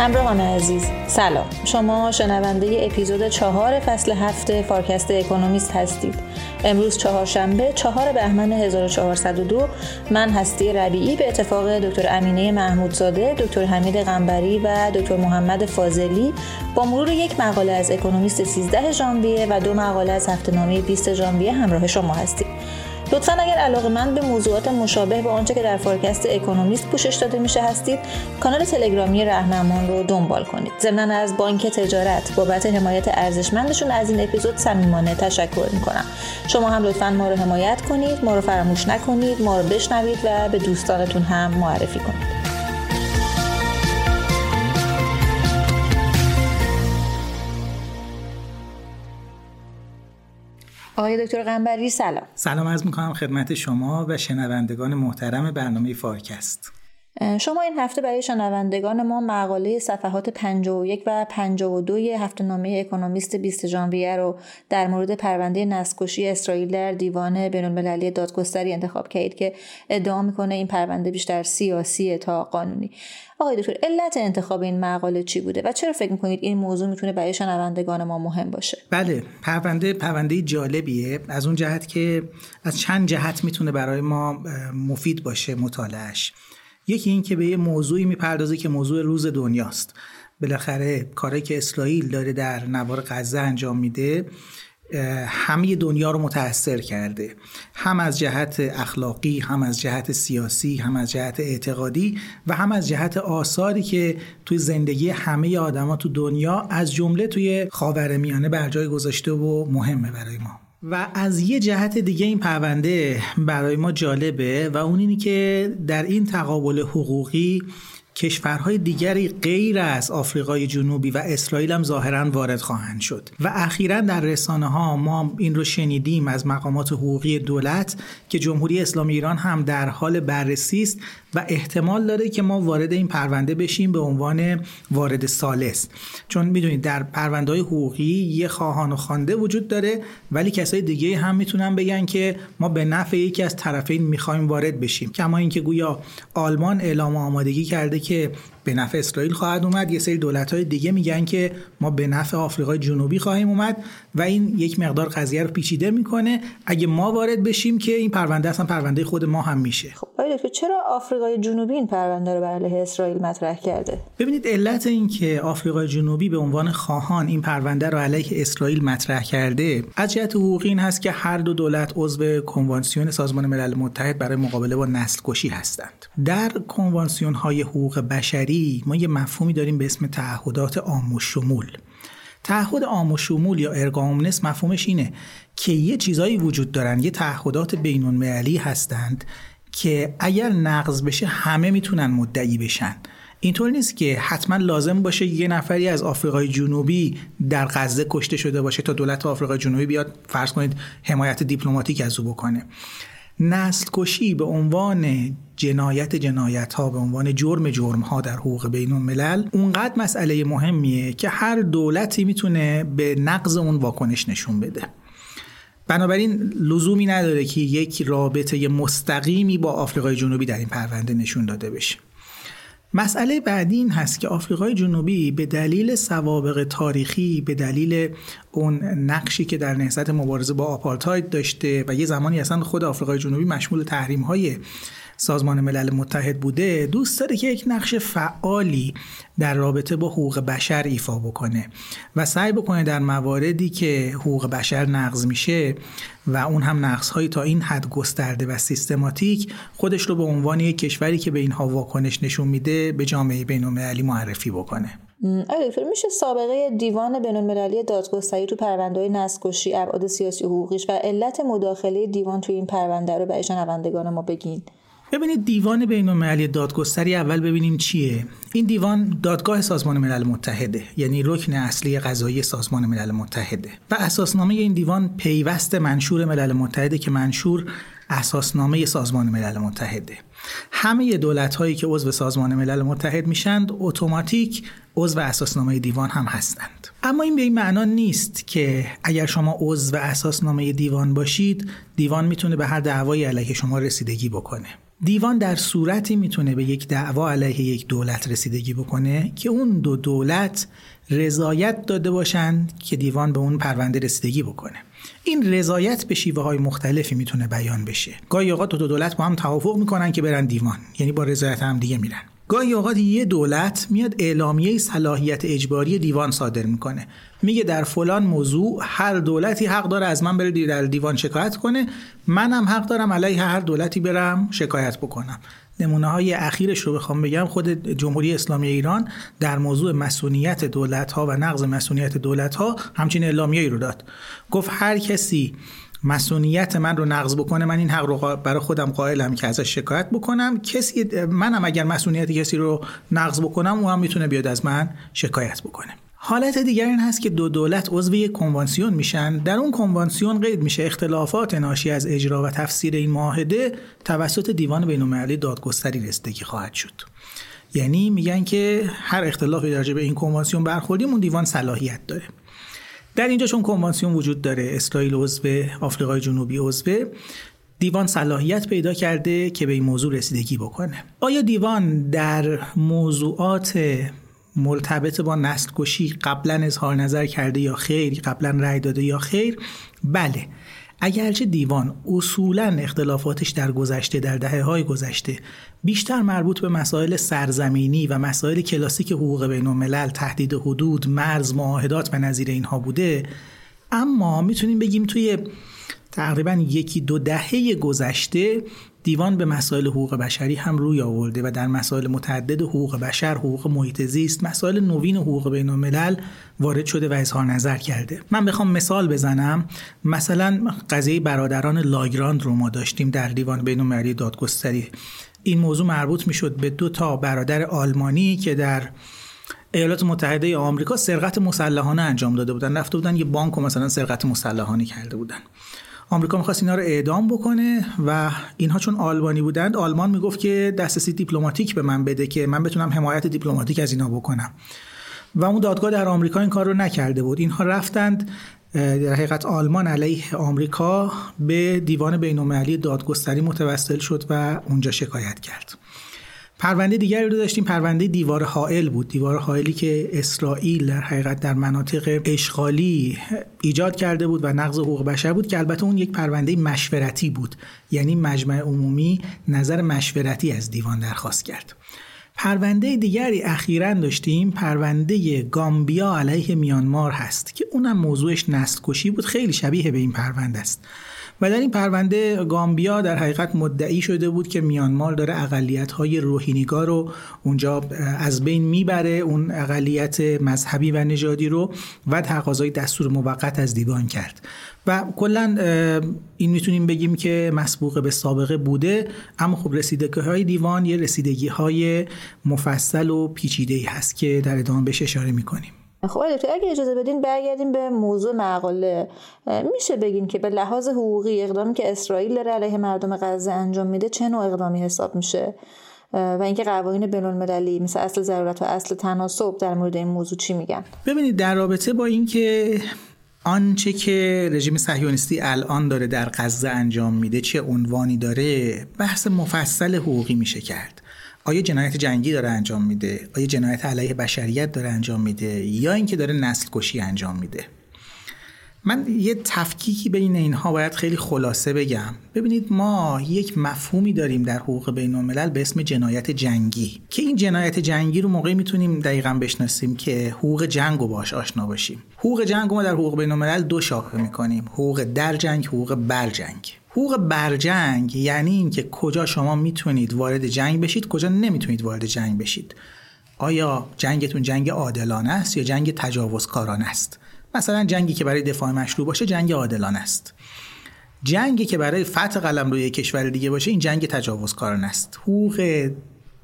همراهان عزیز سلام. شما شنونده اپیزود چهار فصل هفت فارکست اکونومیست هستید. امروز چهارشنبه چهار بهمن 1402 من هستی ربیعی به اتفاق دکتر امینه محمودزاده دکتر حمید غنبری و دکتر محمد فاضلی با مرور یک مقاله از اکونومیست 13 ژانویه و دو مقاله از هفته نامه 20 ژانویه همراه شما هستیم. لطفا اگر علاقه‌مند به موضوعات مشابه با آنچه که در فارکست اکونومیست پوشش داده میشه هستید کانال تلگرامی رهنمان رو دنبال کنید. ضمنا از بانک تجارت بابت حمایت ارزشمندشون از این اپیزود صمیمانه تشکر می‌کنم. شما هم لطفا ما رو حمایت کنید ما رو فراموش نکنید ما رو بشنوید و به دوستانتون هم معرفی کنید. آقای دکتر قنبری سلام. سلام از می‌کنم خدمت شما و شنوندگان محترم برنامه فارکست. شما این هفته برای شنوندگان ما مقاله صفحات 51 و 52 هفته نامه اکونومیست 20 ژانویه رو در مورد پرونده نسکشی اسرائیل در دیوان بین‌المللی دادگستری انتخاب کردید که ادعا می‌کنه این پرونده بیشتر سیاسی تا قانونی. آقای دکتر علت انتخاب این مقاله چی بوده؟ و چرا فکر می‌کنید این موضوع می‌تونه برای شنوندگان ما مهم باشه؟ بله پرونده پرونده جالبیه. از اون جهت که از چند جهت می‌تونه برای ما مفید باشه مطالعهش یکی این که به یه موضوعی می‌پردازه که موضوع روز دنیاست. بالاخره کاری که اسرائیل داره در نوار غزه انجام میده همه دنیا رو متاثر کرده. هم از جهت اخلاقی هم از جهت سیاسی هم از جهت اعتقادی و هم از جهت آثاری که توی زندگی همه آدما تو دنیا از جمله توی خاورمیانه بر جای گذاشته و مهمه برای ما. و از یه جهت دیگه این پرونده برای ما جالبه و اون اینی که در این تقابل حقوقی کشورهای دیگری غیر از آفریقای جنوبی و اسرائیل هم ظاهرا وارد خواهند شد و اخیرا در رسانه ها ما این رو شنیدیم از مقامات حقوقی دولت که جمهوری اسلامی ایران هم در حال بررسی است و احتمال داره که ما وارد این پرونده بشیم به عنوان وارد سالس چون می‌دونید در پرونده های حقوقی یه خواهان و خوانده وجود داره ولی کسای دیگه هم می‌تونن بگن که ما به نفع یکی از طرفین می‌خوایم وارد بشیم. کما اینکه گویا آلمان اعلام آمادگی کرده که که به نفع اسرائیل خواهد اومد. یه سری دولت های دیگه میگن که ما به نفع آفریقای جنوبی خواهیم اومد و این یک مقدار قضیه رو پیچیده می‌کنه. اگه ما وارد بشیم که این پرونده اصلا پرونده خود ما هم میشه. خب چرا آفریقای جنوبی این پرونده رو بر علیه اسرائیل مطرح کرده؟ ببینید علت این که آفریقای جنوبی به عنوان خواهان این پرونده رو علیه اسرائیل مطرح کرده از جهت حقوقی این هست که هر دو دولت عضو کنوانسیون سازمان ملل متحد برای مقابله با نسل کشی هستند. در کنوانسیون های حقوق بشری ما یه مفهومی داریم به اسم تعهدات عام و شمول تعهد عام و شمول یا ارگامنس مفهومش اینه که یه چیزایی وجود دارن یه تعهدات بین المللی هستند که اگر نقض بشه همه می‌تونن مدعی بشن. اینطور نیست که حتما لازم باشه یه نفری از آفریقای جنوبی در غزه کشته شده باشه تا دولت آفریقای جنوبی بیاد فرض کنید حمایت دیپلماتیک از او بکنه. نسل کشی به عنوان جنایت جنایت ها به عنوان جرم جرم ها در حقوق بین الملل اونقدر مسئله مهمیه که هر دولتی می‌تونه به نقض اون واکنش نشون بده. بنابراین لزومی نداره که یک رابطه مستقیمی با آفریقای جنوبی در این پرونده نشون داده بشه. مسئله بعدی این هست که آفریقای جنوبی به دلیل سوابق تاریخی به دلیل اون نقشی که در نهضت مبارزه با آپارتاید داشته و یه زمانی اصلا خود آفریقای جنوبی مشمول تحریم های سازمان ملل متحد بوده دوست داره که یک نقش فعالی در رابطه با حقوق بشر ایفا بکنه و سعی بکنه در مواردی که حقوق بشر نقض میشه و اون هم نقض های تا این حد گسترده و سیستماتیک خودش رو به عنوان یک کشوری که به اینها واکنش نشون میده به جامعه بین‌المللی معرفی بکنه. آیا دکتر میشه سابقه دیوان بینالمللی دادگستری تو پرونده نسکشی ابعاد سیاسی حقوقیش و علت مداخله دیوان توی این پرونده رو برای شنوندگان ما بگین؟ ببینید دیوان بین المللی دادگستری اول ببینیم چیه. این دیوان دادگاه سازمان ملل متحده یعنی رکن اصلی قضایی سازمان ملل متحده. و اساسنامه این دیوان پیوست منشور ملل متحده که منشور اساسنامه سازمان ملل متحده. همه دولت هایی که عضو سازمان ملل متحد میشند اتوماتیک عضو اساسنامه دیوان هم هستند. اما این به این معنا نیست که اگر شما عضو اساسنامه دیوان باشید دیوان می‌تونه به هر دعوایی علیه شما رسیدگی بکنه. دیوان در صورتی می‌تونه به یک دعوا علیه یک دولت رسیدگی بکنه که اون دو دولت رضایت داده باشند که دیوان به اون پرونده رسیدگی بکنه. این رضایت به شیوه های مختلفی می‌تونه بیان بشه. گاهی اوقات دو دولت با هم توافق می‌کنن که برن دیوان. یعنی با رضایت هم دیگه میرن. گاهی اوقات یه دولت میاد اعلامیه صلاحیت اجباری دیوان صادر می‌کنه. میگه در فلان موضوع هر دولتی حق داره از من بره در دیوان شکایت کنه منم حق دارم علیه هر دولتی برم شکایت بکنم. نمونه های اخیرش رو بخوام بگم خود جمهوری اسلامی ایران در موضوع مسئولیت دولت ها و نقض مسئولیت دولت ها همچین اعلامیه‌ای رو داد. گفت هر کسی مسئولیت من رو نقض بکنه من این حق رو برای خودم قائلم که ازش شکایت بکنم. کسی منم اگر مسئولیت کسی رو نقض بکنم او هم می‌تونه بیاد از من شکایت بکنه. حالت دیگر این هست که دو دولت عضو یک کنوانسیون میشن. در اون کنوانسیون قید میشه اختلافات ناشی از اجرا و تفسیر این معاهده توسط دیوان بین‌المللی دادگستری رسیدگی خواهد شد. یعنی میگن که هر اختلافی در به این کنوانسیون برخوردیم اون دیوان صلاحیت داره. در اینجا چون کنوانسیون وجود داره اسرائیل عضو آفریقای جنوبی عضو دیوان صلاحیت پیدا کرده که به این موضوع رسیدگی بکنه. آیا دیوان در موضوعات مرتبط با نسل قبلا اظهار نظر کرده یا خیر قبلا رأی داده یا خیر؟ بله. اگرچه دیوان اصولا اختلافاتش در گذشته در دهه های گذشته بیشتر مربوط به مسائل سرزمینی و مسائل کلاسیک حقوق بین الملل تهدید حدود مرز معاهدات و نظیر اینها بوده اما می‌تونیم بگیم توی تقریبا یکی دو دهه گذشته دیوان به مسائل حقوق بشری هم روی آورده و در مسائل متعدد حقوق بشر، حقوق محیط زیست، مسائل نوین حقوق بین الملل وارد شده و اظهار نظر کرده. من بخوام مثال بزنم، مثلا قضیه برادران لاگراند رو ما داشتیم در دیوان بین المللی دادگستری. این موضوع مربوط می‌شد به دو تا برادر آلمانی که در ایالات متحده آمریکا سرقت مسلحانه انجام داده بودن رفته بودن یه بانک مثلا سرقت مسلحانه کرده بودن آمریکا می‌خواست اینا رو اعدام بکنه و اینها چون آلمانی بودند آلمان می‌گفت که دسترسی دیپلماتیک به من بده که من بتونم حمایت دیپلماتیک از اینا بکنم. و اون دادگاه در آمریکا این کار رو نکرده بود. اینها رفتند در حقیقت آلمان علیه آمریکا به دیوان بین‌المللی دادگستری متوسل شد و اونجا شکایت کرد. پرونده دیگری رو داشتیم پرونده دیوار حائل بود. دیوار حائلی که اسرائیل در حقیقت در مناطق اشغالی ایجاد کرده بود و نقض حقوق بشر بود که البته اون یک پرونده مشورتی بود. یعنی مجمع عمومی نظر مشورتی از دیوان درخواست کرد. پرونده دیگری اخیرا داشتیم پرونده گامبیا علیه میانمار هست که اونم موضوعش نسل کشی بود. خیلی شبیه به این پرونده است. و در این پرونده گامبیا در حقیقت مدعی شده بود که میانمار داره اقلیت های روحینیگا رو اونجا از بین می‌بره اون اقلیت مذهبی و نژادی رو و تقاضای دستور موقت از دیوان کرد. و کلا این می‌تونیم بگیم که مسبوق به سابقه بوده اما خب رسیدگی های دیوان یه رسیدگی های مفصل و پیچیده ای هست که در ادامه بهش اشاره می‌کنیم. خب دکتر اگه اجازه بدین برگردیم به موضوع مقاله. میشه بگین که به لحاظ حقوقی اقدامی که اسرائیل داره علیه مردم غزه انجام میده چه نوع اقدامی حساب میشه؟ و اینکه قوانین بین‌المللی مثل اصل ضرورت و اصل تناسب در مورد این موضوع چی میگن؟ ببینید در رابطه با اینکه آنچه که رژیم صهیونیستی الان داره در غزه انجام میده چه عنوانی داره بحث مفصل حقوقی میشه کرد. آیا جنایت جنگی داره انجام میده؟ آیا جنایت علیه بشریت داره انجام میده؟ یا اینکه داره نسل کشی انجام میده؟ من یه تفکیکی بین اینها باید خیلی خلاصه بگم. ببینید ما یک مفهومی داریم در حقوق بین الملل به اسم جنایت جنگی. که این جنایت جنگی رو موقعی می‌تونیم دقیقا بشناسیم که حقوق جنگ رو باش آشنا باشیم. حقوق جنگ ما در حقوق بین الملل دو شاخه می‌کنیم. حقوق در جنگ حقوق بر جنگ حقوق برجنگ یعنی اینکه کجا شما می‌تونید وارد جنگ بشید کجا نمی‌تونید وارد جنگ بشید. آیا جنگتون جنگ عادلانه است یا جنگ تجاوزکارانه است؟ مثلا جنگی که برای دفاع مشروع باشه جنگ عادلانه است. جنگی که برای فتح قلم روی کشور دیگه باشه این جنگ تجاوزکارانه است. حقوق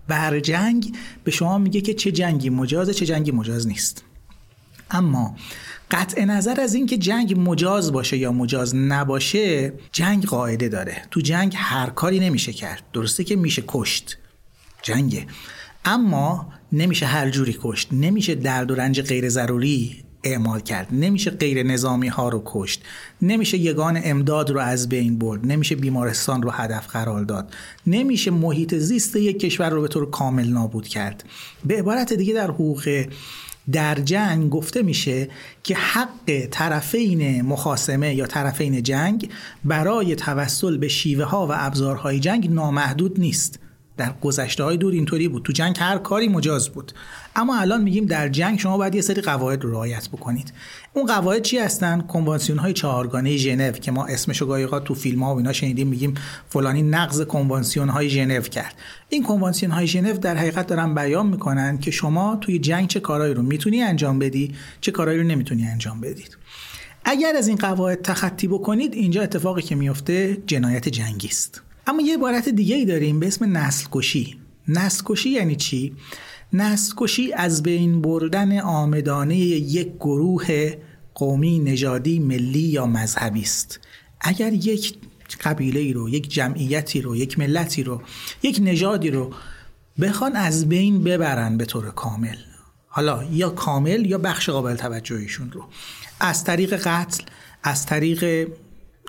برجنگ به شما میگه که چه جنگی مجازه چه جنگی مجاز نیست. اما قطع نظر از اینکه جنگ مجاز باشه یا مجاز نباشه جنگ قاعده داره. تو جنگ هر کاری نمیشه کرد. درسته که میشه کشت. جنگه. اما نمیشه هر جوری کشت. نمیشه درد و رنج غیر ضروری اعمال کرد. نمیشه غیر نظامی ها رو کشت. نمیشه یگان امداد رو از بین برد. نمیشه بیمارستان رو هدف قرار داد. نمیشه محیط زیست یک کشور رو به طور کامل نابود کرد. به عبارت دیگه در حقوق در جنگ گفته میشه که حق طرفین مخاسمه یا طرفین جنگ برای توسل به شیوه ها و ابزارهای جنگ نامحدود نیست. در گذشته های دور اینطوری بود. تو جنگ هر کاری مجاز بود. اما الان میگیم در جنگ شما باید یه سری قواعد رو رعایت بکنید. اون قواعد چی هستن؟ کنوانسیون های چهارگانه ژنو که ما اسمشو گاهی تو فیلم ها و اینا شنیدیم میگیم فلانی نقض کنوانسیون های ژنو کرد. این کنوانسیون های ژنو در حقیقت دارن بیان می‌کنن که شما توی جنگ چه کارهایی رو می‌تونی انجام بدی چه کارهایی رو نمی‌تونی انجام بدید. اگر از این قواعد تخطی بکنید اینجا اتفاقی که میفته جنایت جنگی است. اما یه عبارت دیگه ای داریم به اسم نسل کشی نسل کشی یعنی چی؟ نسل کشی از بین بردن آمدانه یک گروه قومی نژادی ملی یا مذهبی است. اگر یک قبیله ای رو یک جمعیتی رو یک ملتی رو یک نژادی رو بخوان از بین ببرن به طور کامل حالا یا کامل یا بخش قابل توجهشون رو. از طریق قتل از طریق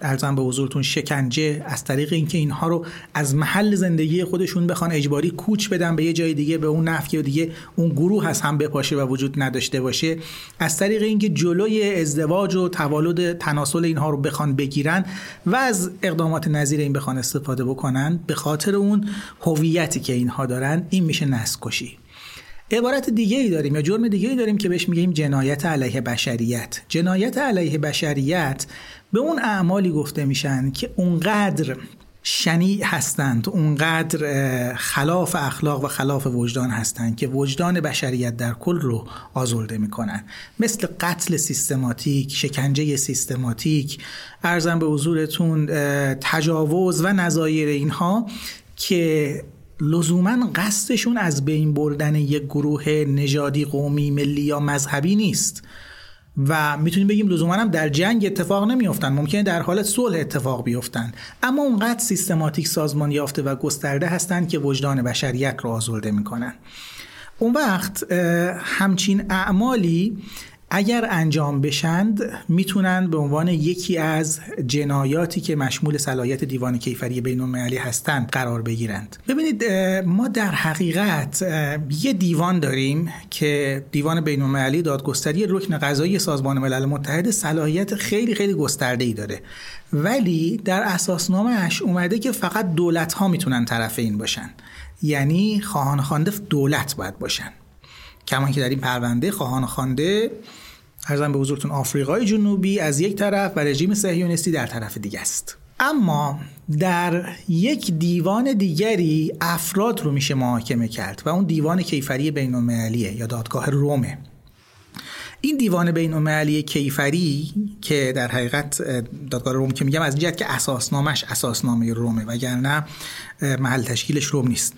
ارزم به حضورتون شکنجه از طریق اینکه اینها رو از محل زندگی خودشون بخوان اجباری کوچ بدن به یه جای دیگه به اون نفکی و دیگه اون گروه از هم بپاشه و وجود نداشته باشه. از طریق اینکه جلوی ازدواج و توالد تناسل اینها رو بخوان بگیرن و از اقدامات نظیر این بخوان استفاده بکنن به خاطر اون هویتی که اینها دارن این میشه نسل کشی عبارت دیگه ای داریم یا جرم دیگه ای داریم که بهش میگیم جنایت علیه بشریت. جنایت علیه بشریت به اون اعمالی گفته میشن که اونقدر شنیع هستند اونقدر خلاف اخلاق و خلاف وجدان هستند که وجدان بشریت در کل رو آزرده می‌کنن. مثل قتل سیستماتیک شکنجه سیستماتیک ارزم به حضورتون تجاوز و نظایر اینها که لزوما قصدشون از بین بردن یک گروه نژادی قومی ملی یا مذهبی نیست. و می‌تونیم بگیم لزوما هم در جنگ اتفاق نمیافتن. ممکنه در حالت صلح اتفاق بیفتن. اما اونقدر سیستماتیک سازمان یافته و گسترده هستند که وجدان بشریت رو آزرده می‌کنن. اون وقت همچین اعمالی اگر انجام بشند می‌تونن به عنوان یکی از جنایاتی که مشمول صلاحیت دیوان کیفری بین المللی هستند قرار بگیرند. ببینید ما در حقیقت یه دیوان داریم که دیوان بین المللی دادگستری رکن قضایی سازمان ملل متحد صلاحیت خیلی خیلی گسترده ای داره. ولی در اساسنامهش اومده که فقط دولت ها می‌تونن طرف این باشن. یعنی خواهان خوانده دولت باید باشن. کمان که در این پرونده خواهان خوانده ارزم به حضورتون آفریقای جنوبی از یک طرف و رژیم صهیونیستی در طرف دیگه است. اما در یک دیوان دیگری افراد رو میشه محاکمه کرد و اون دیوان کیفری بین یا دادگاه رومه. این دیوان بین کیفری که در حقیقت دادگاه روم که میگم از جهت که اساسنامش اساسنامه رومه وگرنه محل تشکیلش روم نیست.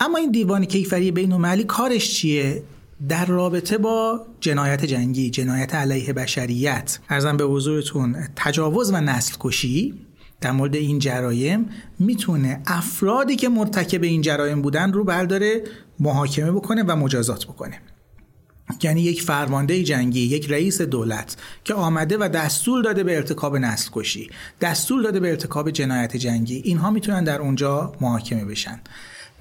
اما این دیوان کیفری بین کارش چیه؟ در رابطه با جنایت جنگی جنایت علیه بشریت ارزم به حضورتون تجاوز و نسل کشی در مورد این جرایم می‌تونه افرادی که مرتکب این جرایم بودن رو برداره محاکمه بکنه و مجازات بکنه. یعنی یک فرمانده جنگی یک رئیس دولت که آمده و دستور داده به ارتکاب نسل کشی دستور داده به ارتکاب جنایت جنگی اینها می‌تونن در اونجا محاکمه بشن.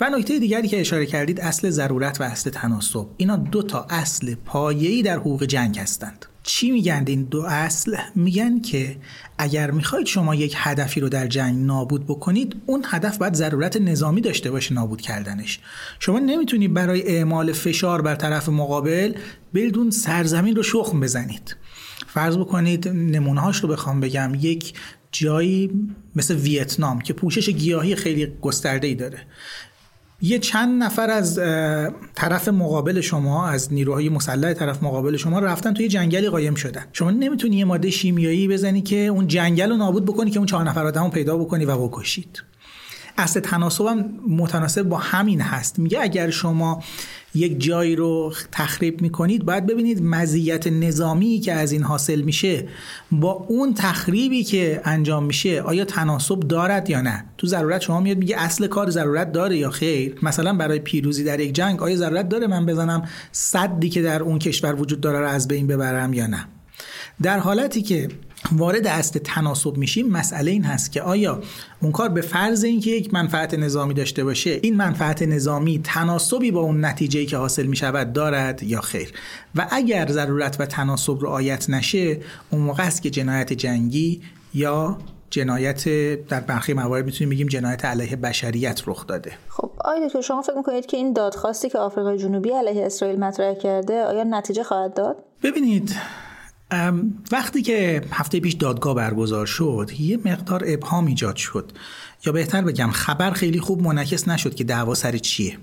و نکته دیگری که اشاره کردید اصل ضرورت و اصل تناسب. اینا دو تا اصل پایه‌ای در حقوق جنگ هستند. چی میگن این دو اصل؟ میگن که اگر می‌خواید شما یک هدفی رو در جنگ نابود بکنید اون هدف باید ضرورت نظامی داشته باشه نابود کردنش. شما نمی‌تونید برای اعمال فشار بر طرف مقابل بدون سرزمین رو شخم بزنید. فرض بکنید نمونهاش رو بخوام بگم. یک جایی مثل ویتنام که پوشش گیاهی خیلی گسترده ای داره. یه چند نفر از طرف مقابل شما از نیروهای مسلح طرف مقابل شما رفتن توی جنگلی قایم شدن. شما نمی‌تونی یه ماده شیمیایی بزنی که اون جنگل رو نابود بکنی که اون چهار نفر آدمو پیدا بکنی و بکشید. اصل تناسب هم متناسب با همین هست. میگه اگر شما یک جایی رو تخریب می‌کنید باید ببینید مزیت نظامی که از این حاصل میشه با اون تخریبی که انجام میشه آیا تناسب دارد یا نه؟ تو ضرورت شما میاد میگه اصل کار ضرورت داره یا خیر؟ مثلا برای پیروزی در یک جنگ آیا ضرورت داره من بزنم صدی که در اون کشور وجود داره رو از بین ببرم یا نه؟ در حالتی که وارد اصل تناسب میشیم مسئله این هست که آیا اون کار به فرض اینکه یک منفعت نظامی داشته باشه این منفعت نظامی تناسبی با اون نتیجه که حاصل می‌شود دارد یا خیر؟ و اگر ضرورت و تناسب رعایت نشه اون موقع است که جنایت جنگی یا جنایت در برخی موارد می‌تونیم بگیم جنایت علیه بشریت رخ داده. خب آیا که شما فکر می‌کنید که این دادخواستی که آفریقای جنوبی علیه اسرائیل مطرح کرده آیا نتیجه خواهد داد؟ ببینید وقتی که هفته پیش دادگاه برگزار شد یه مقدار ابهام ایجاد شد. یا بهتر بگم خبر خیلی خوب منعکس نشد که دعوا سر چیه.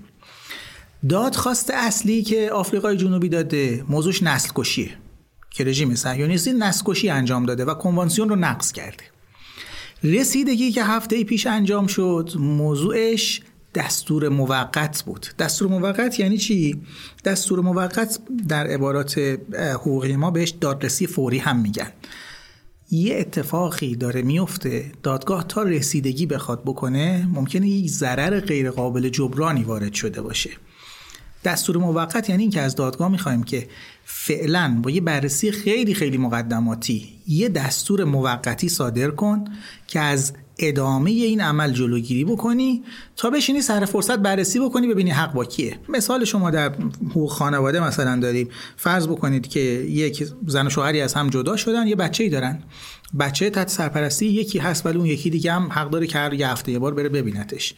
دادخواست اصلی که آفریقای جنوبی داده موضوعش نسل کشیه که رژیم صهیونیستی نسل کشی انجام داده و کنوانسیون رو نقض کرده. رسیدگی که هفته پیش انجام شد موضوعش دستور موقت بود. دستور موقت یعنی چی؟ دستور موقت در عبارات حقوقی ما بهش دادرسی فوری هم میگن. یه اتفاقی داره میفته. دادگاه تا رسیدگی بخواد بکنه ممکنه یک ضرر غیرقابل جبرانی وارد شده باشه. دستور موقت یعنی اینکه از دادگاه می‌خوایم که فعلا با یه بررسی خیلی خیلی مقدماتی یه دستور موقتی صادر کن که از ادامه این عمل جلوگیری بکنی تا بشینی سر فرصت بررسی بکنی ببینی حق با کیه. مثال شما در حقوق خانواده مثلا داریم. فرض بکنید که یک زن و شوهری از هم جدا شدن یه بچه ای دارن. بچه تحت سرپرستی یکی هست ولی اون یکی دیگه هم حق داره که هر یه هفته یه بار بره ببینتش.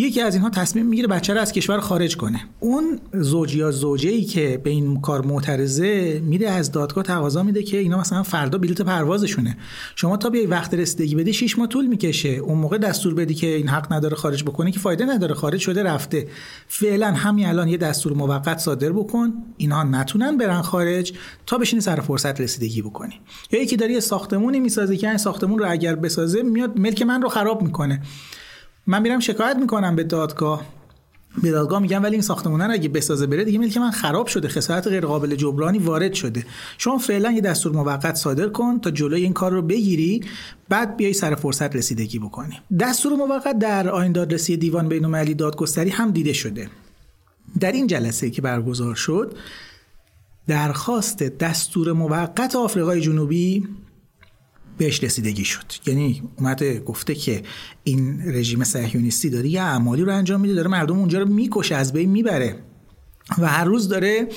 یکی از اینها تصمیم می‌گیره بچه رو از کشور خارج کنه. اون زوج یا زوجه ای که به این کار معترضه میره از دادگاه تقاضا میده که اینا مثلا فردا بلیط پروازشونه. شما تا بیای وقت رسیدگی بدی 6 ماه طول می‌کشه. اون موقع دستور بدی که این حق نداره خارج بکنه که فایده نداره خارج شده رفته. فعلا همین الان یه دستور موقت صادر بکن. اینها نتونن برن خارج تا بشینی سر فرصت رسیدگی بکنی. یا یکی داره یه ساختمونی می‌سازه که این ساختمون رو اگر بسازه میاد ملک من رو خراب می‌کنه. من میرم شکایت می‌کنم به دادگاه. به دادگاه میگم ولی این ساختمونه رو اگه بسازه بره دیگه ملک من خراب شده خسارت غیر قابل جبرانی وارد شده. شما فعلا یه دستور موقت صادر کن تا جلوی این کار رو بگیری بعد بیای سر فرصت رسیدگی بکنی. دستور موقت در آیین دادرسی دیوان بین‌المللی دادگستری هم دیده شده. در این جلسه که برگزار شد درخواست دستور موقت آفریقای جنوبی بهش رسیدگی شد. یعنی اومده گفته که این رژیم صهیونیستی داره یه اعمالی رو انجام میده داره مردم اونجا رو می‌کشه از بین می‌بره. و هر روز داره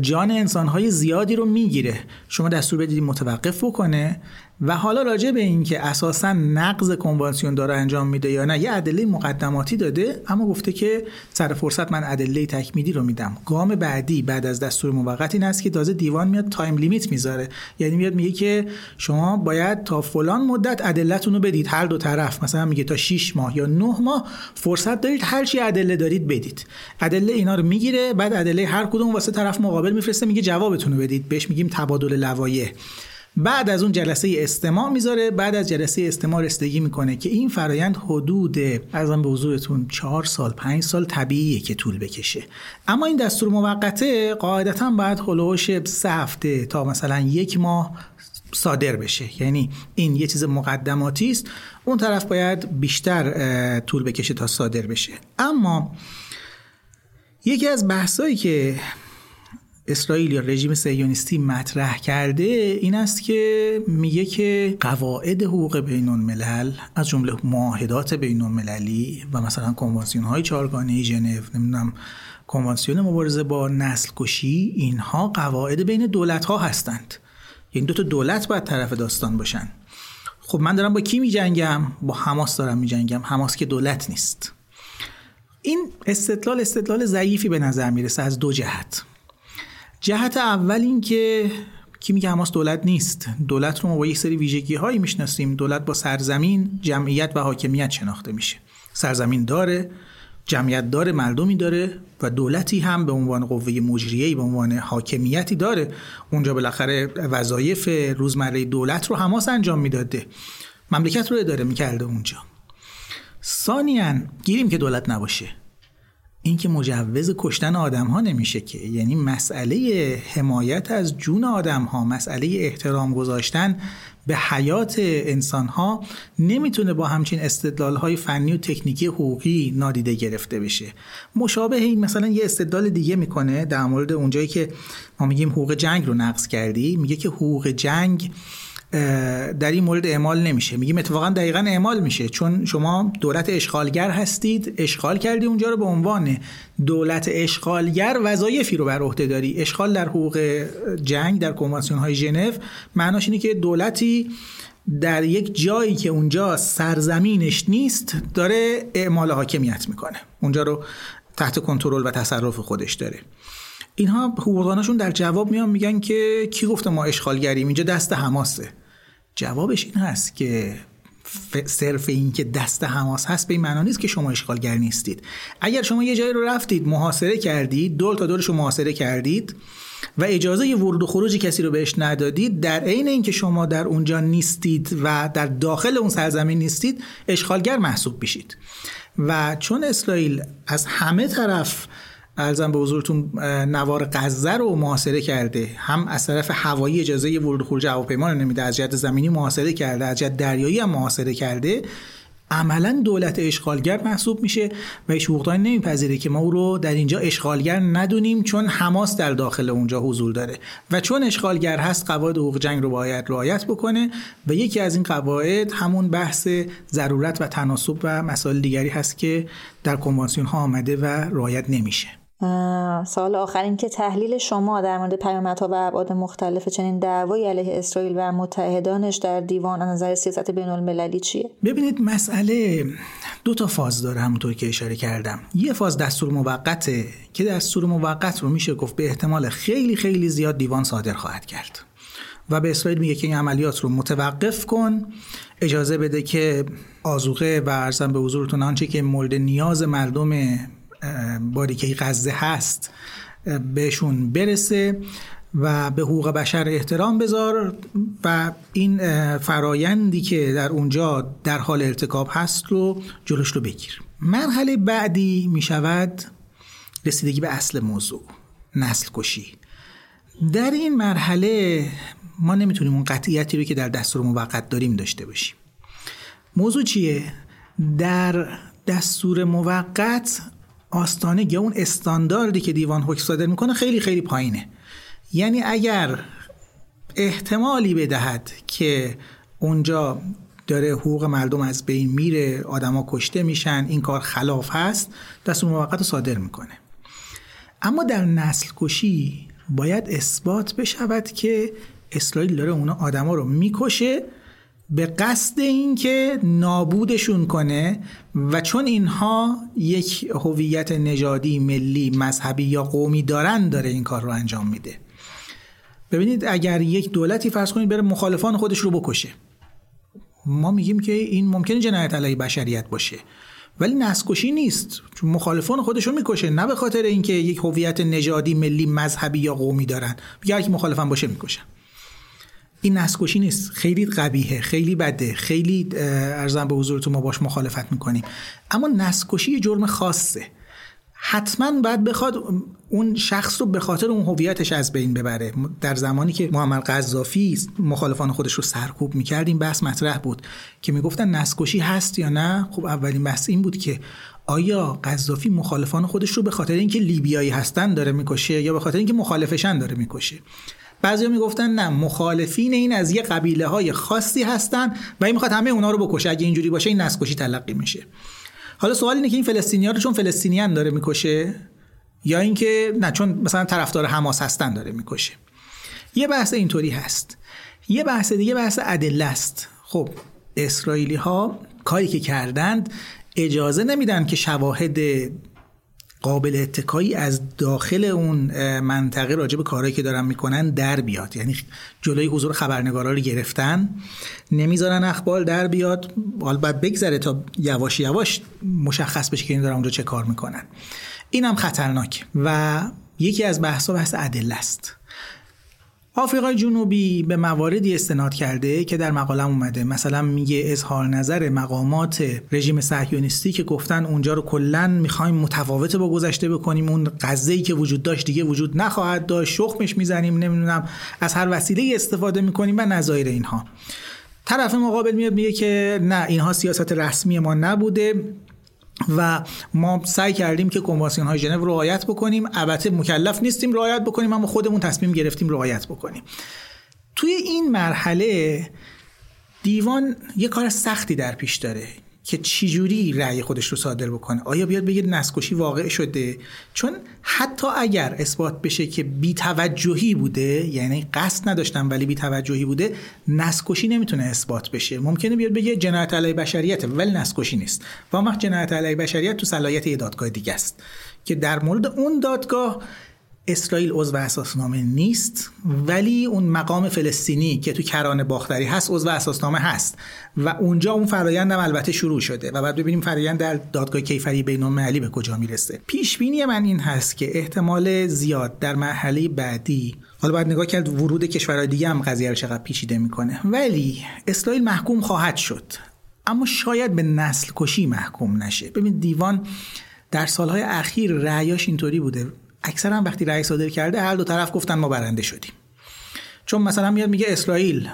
جان انسانهای زیادی رو می‌گیره. شما دستور بدید متوقف بکنه. و حالا راجع به این که اساسا نقض کنوانسیون داره انجام میده یا نه یه ادله مقدماتی داده اما گفته که سر فرصت من ادله تکمیلی رو میدم. گام بعدی بعد از دستور موقت این است که تازه دیوان میاد time limit می‌ذاره. یعنی میاد میگه که شما باید تا فلان مدت ادلتون رو بدید هر دو طرف. مثلا میگه تا 6 ماه یا 9 ماه فرصت دارید هر چی ادله دارید بدید. ادله اینا رو می‌گیره بعد ادله هر کدوم واسه طرف مقابل میفرسته میگه جوابتون رو بدید. بهش میگیم تبادل لوایح. بعد از اون جلسه استماع می‌ذاره بعد از جلسه استماع رسیدگی می‌کنه که این فرایند حدود ارزم به حضورتون چهار سال پنج سال طبیعیه که طول بکشه. اما این دستور موقته قاعدتا باید هلوش سه هفته تا مثلا یک ماه صادر بشه. یعنی این یه چیز مقدماتی است. اون طرف باید بیشتر طول بکشه تا صادر بشه. اما یکی از بحثایی که اسرائیل یا رژیم سیونیستی مطرح کرده این است که میگه که قواعد حقوق بین الملل از جمله معاهدات بین المللی و مثلا کنوانسیون های چهارگانه ژنو نمی‌دونم کنوانسیون مبارزه با نسل کشی اینها قواعد بین دولت ها هستند. یعنی دو تا دولت باید طرف داستان باشن. خب من دارم با کی میجنگم؟ با حماس دارم میجنگم. حماس که دولت نیست. این استدلال استدلال ضعیفی به نظر می‌رسه از دو جهت. جهت اول این که کی میگه حماس دولت نیست. دولت رو ما با یک سری ویژگی هایی می‌شناسیم. دولت با سرزمین جمعیت و حاکمیت شناخته میشه. سرزمین داره جمعیت داره مردمی داره و دولتی هم به عنوان قوه مجریه به عنوان حاکمیتی داره. اونجا بالاخره وظایف روزمره دولت رو حماس انجام می‌داده. مملکت رو اداره می‌کرده اونجا. ثانیا گیریم که دولت نباشه. این که مجوز کشتن آدم ها نمیشه که. یعنی مسئله حمایت از جون آدم ها مسئله احترام گذاشتن به حیات انسان ها نمی‌تونه با همچین استدلال های فنی و تکنیکی حقوقی نادیده گرفته بشه. مشابه این مثلا یه استدلال دیگه می‌کنه در مورد اونجایی که ما میگیم حقوق جنگ رو نقض کردی. میگه که حقوق جنگ در این مورد اعمال نمیشه. میگیم اتفاقا دقیقا اعمال میشه. چون شما دولت اشغالگر هستید اشغال کردی اونجا رو به عنوان دولت اشغالگر وظایفی رو بر عهده داری. اشغال در حقوق جنگ در کنوانسیون های ژنو معناش اینه که دولتی در یک جایی که اونجا سرزمینش نیست داره اعمال حاکمیت می‌کنه. اونجا رو تحت کنترل و تصرف خودش داره. اینها حقوقداناشون در جواب میان میگن که کی گفته ما اشغالگریم؟ اینجا دست حماسه. جوابش این هست که صرف این که دست حماس هست به این معنا نیست که شما اشغالگر نیستید. اگر شما یه جایی رو رفتید محاصره کردید دور تا دورش رو محاصره کردید و اجازه ورود و خروج کسی رو بهش ندادید در عین اینکه شما در اونجا نیستید و در داخل اون سرزمین نیستید اشغالگر محسوب بشید و چون اسرائیل از همه طرف ارزم به حضورتون نوار غزه رو محاصره کرده. هم از طرف هوایی اجازه ورود خروج هواپیما رو نمیده از جهت زمینی محاصره کرده از جهت دریایی هم محاصره کرده. عملا دولت اشغالگر محسوب میشه و هیچ حقوقدانی نمیپذیره که ما او رو در اینجا اشغالگر ندونیم چون حماس در داخل اونجا حضور داره. و چون اشغالگر هست قواعد حقوق جنگ رو باید رعایت بکنه و یکی از این قواعد همون بحث ضرورت و تناسب و مسائل دیگری هست که در کنوانسیون ها آمده و رعایت نمیشه. سال آخر این که تحلیل شما در مورد پیامدها و ابعاد مختلف چنین دعوایی علیه اسرائیل و متحدانش در دیوان از نظر سیاست بین المللی چیه؟ ببینید مسئله دو تا فاز داره همونطور که اشاره کردم. یه فاز دستور موقته که دستور موقت رو میشه گفت به احتمال خیلی خیلی زیاد دیوان صادر خواهد کرد. و به اسرائیل میگه که این عملیات رو متوقف کن. اجازه بده که آزوقه و ارزم به حضورتون آنچه که مورد نیاز مردم باریکه غزه هست بهشون برسه و به حقوق بشر احترام بذار و این فرایندی که در اونجا در حال ارتکاب هست رو جلوش رو بگیر. مرحله بعدی می شود رسیدگی به اصل موضوع نسل کشی در این مرحله ما نمی‌تونیم اون قطعیتی رو که در دستور موقت داریم داشته باشیم. موضوع چیه؟ در دستور موقت آستانه یا اون استانداردی که دیوان حکم صادر می‌کنه خیلی خیلی پایینه. یعنی اگر احتمالی بدهد که اونجا داره حقوق مردم از بین میره آدما کشته میشن این کار خلاف هست دستور موقت صادر می‌کنه. اما در نسل کشی باید اثبات بشود که اسرائیل داره اونا آدما رو می‌کشه به قصد اینکه نابودشون کنه و چون اینها یک هویت نژادی ملی مذهبی یا قومی دارن داره این کار رو انجام میده. ببینید اگر یک دولتی فرض کنید بره مخالفان خودش رو بکشه ما میگیم که این ممکنه جنایت علیه بشریت باشه. ولی نسکشی نیست. چون مخالفان خودش رو می‌کشه نه به خاطر اینکه یک هویت نژادی ملی مذهبی یا قومی دارن. میگه که مخالفان باشه می‌کشن. این نسکشی نیست. خیلی قبیهه خیلی بده خیلی ارزم به حضورتون ما باش مخالفت می‌کنیم. اما نسکشی یه جرم خاصه. حتما باید بخواد اون شخص رو به خاطر اون هویتش از بین ببره. در زمانی که محمد قذافی مخالفان خودش رو سرکوب می‌کرد این بحث مطرح بود که می‌گفتن نسکشی هست یا نه. خب اولین بحث این بود که آیا قذافی مخالفان خودش رو به خاطر اینکه لیبیایی هستن داره می‌کشه یا به خاطر اینکه مخالفشن داره می‌کشه. بعضی می‌گفتن نه مخالفین این از یه قبیله های خاصی هستن و این می‌خواد همه اونا رو بکشه. اگه اینجوری باشه این نسکشی تلقی میشه. حالا سوال اینه که این فلسطینی‌ها رو چون فلسطینیان داره می‌کشه یا اینکه نه چون مثلا طرفدار حماس هستن داره می‌کشه. یه بحث اینطوری هست. یه بحث دیگه بحث ادله است. خب اسرائیلی ها کاری که کردند اجازه نمیدن که شواهد قابل اتکایی از داخل اون منطقه راجع به کارهایی که دارن می‌کنن در بیاد. یعنی جلوی حضور خبرنگارا رو گرفتن. نمی‌ذارن اخبار در بیاد. حالا باید بگذره تا یواش یواش مشخص بشه که این دارن اونجا چه کار می‌کنن. این هم خطرناک و یکی از بحثا بحث ادله است. آفریقای جنوبی به مواردی استناد کرده که در مقاله اومده. مثلا میگه اظهار نظر مقامات رژیم صهیونیستی که گفتن اونجا رو کلا می‌خوایم متفاوت با گذشته بکنیم. اون غزه که وجود داشت دیگه وجود نخواهد داشت. شخمش می‌زنیم نمی‌دونم از هر وسیله استفاده می‌کنیم و نظایر اینها. طرف مقابل میاد میگه که نه اینها سیاست رسمی ما نبوده. و ما سعی کردیم که کنوانسیون های ژنو رعایت بکنیم. البته مکلف نیستیم رعایت بکنیم اما خودمون تصمیم گرفتیم رعایت بکنیم. توی این مرحله دیوان یه کار سختی در پیش داره. که چجوری رأی خودش رو صادر بکنه؟ آیا بیاد بگه نسکشی واقع شده؟ چون حتی اگر اثبات بشه که بیتوجهی بوده یعنی قصد نداشتم ولی بیتوجهی بوده نسکشی نمی‌تونه اثبات بشه. ممکنه بیاد بگه جنایت علیه بشریت ولی نسکشی نیست. و جنایت علیه بشریت تو صلاحیت یه دادگاه دیگه است که در مورد اون دادگاه اسرائیل عضو اساسنامه نیست ولی اون مقام فلسطینی که تو کرانه باختری هست عضو اساسنامه هست. و اونجا اون فرایند هم البته شروع شده و بعد ببینیم فرایند در دادگاه کیفری بین المللی به کجا می‌رسه. پیش بینی من این هست که احتمال زیاد در مرحله بعدی حالا باید نگاه کرد ورود کشورهای دیگه هم قضیه رو چقدر پیچیده می‌کنه. ولی اسرائیل محکوم خواهد شد اما شاید به نسل کشی محکوم نشه. ببین دیوان در سالهای اخیر رأیاش اینطوری بوده. اکثرا وقتی رأی صادر کرده هر دو طرف گفتن ما برنده شدیم. چون مثلا میاد میگه اسرائیل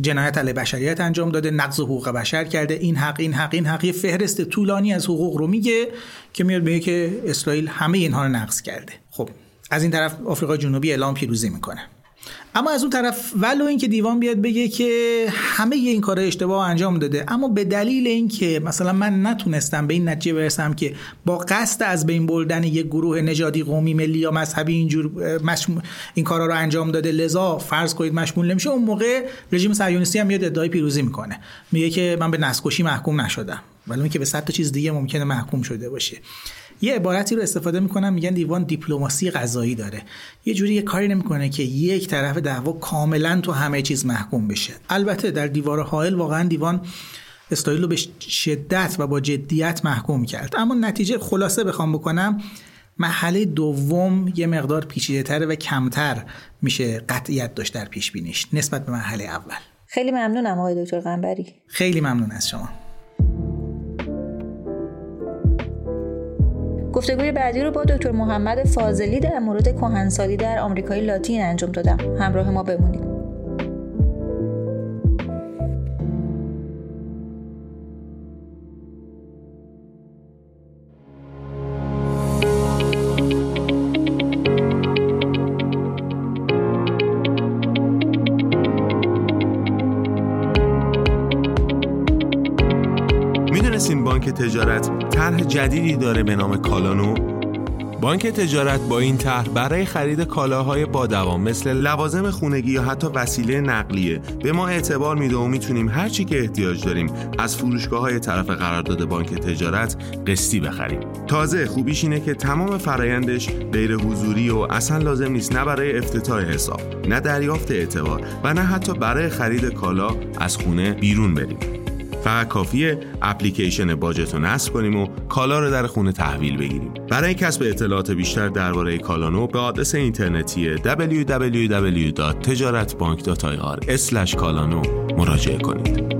جنایت علیه بشریت انجام داده نقض حقوق بشر کرده این حق این حق این حق. یه فهرست طولانی از حقوق رو میگه که میاد میگه که اسرائیل همه اینها رو نقض کرده. خب از این طرف آفریقا جنوبی اعلام پیروزی می‌کنه. اما از اون طرف ولو اینکه دیوان بیاد بگه که همه این کار اشتباه انجام داده اما به دلیل اینکه مثلا من نتونستم به این نتیجه برسم که با قصد از بین بردن یک گروه نژادی قومی ملی یا مذهبی اینجور این کارا رو انجام داده لذا فرض کنید مشمول نمیشه اون موقع رژیم صهیونیستی هم میاد ادعای پیروزی می‌کنه. میگه که من به نسکشی محکوم نشدم. ولی اینکه به صد تا چیز دیگه ممکنه محکوم شده باشه. یه عبارتی رو استفاده می‌کنن میگن دیوان دیپلماسی غذایی داره. یه جوری یه کاری نمی‌کنه که یک طرف دعوا کاملا تو همه چیز محکوم بشه. البته در دیوار حائل واقعا دیوان اسرائیل رو به شدت و با جدیت محکوم کرد. اما نتیجه خلاصه بخوام بکنم محله دوم یه مقدار پیچیده تره و کمتر میشه قطعیت داشت در پیش بینیش نسبت به مرحله اول. خیلی ممنونم آقای دکتر قنبری خیلی ممنون از شما. گفتگوی بعدی رو با دکتر محمد فاضلی در مورد کهنسالی در آمریکای لاتین انجام دادم. همراه ما بمونید. تجارت طرح جدیدی داره به نام کالانو. بانک تجارت با این طرح برای خرید کالاهای با دوام مثل لوازم خونگی یا حتی وسیله نقلیه به ما اعتبار میده و می‌تونیم هر چی که احتیاج داریم از فروشگاه های طرف قرارداد بانک تجارت قسطی بخریم. تازه خوبیش اینه که تمام فرایندش غیر حضوری و اصلا لازم نیست نه برای افتتاح حساب نه دریافت اعتبار و نه حتی برای خرید کالا از خونه بیرون بریم. فقط کافیه اپلیکیشن باجت رو نصب کنیم و کالا رو در خونه تحویل بگیریم. برای کسب اطلاعات بیشتر درباره کالانو به آدرس اینترنتی www.tejaratbank.ir کالانو مراجعه کنید.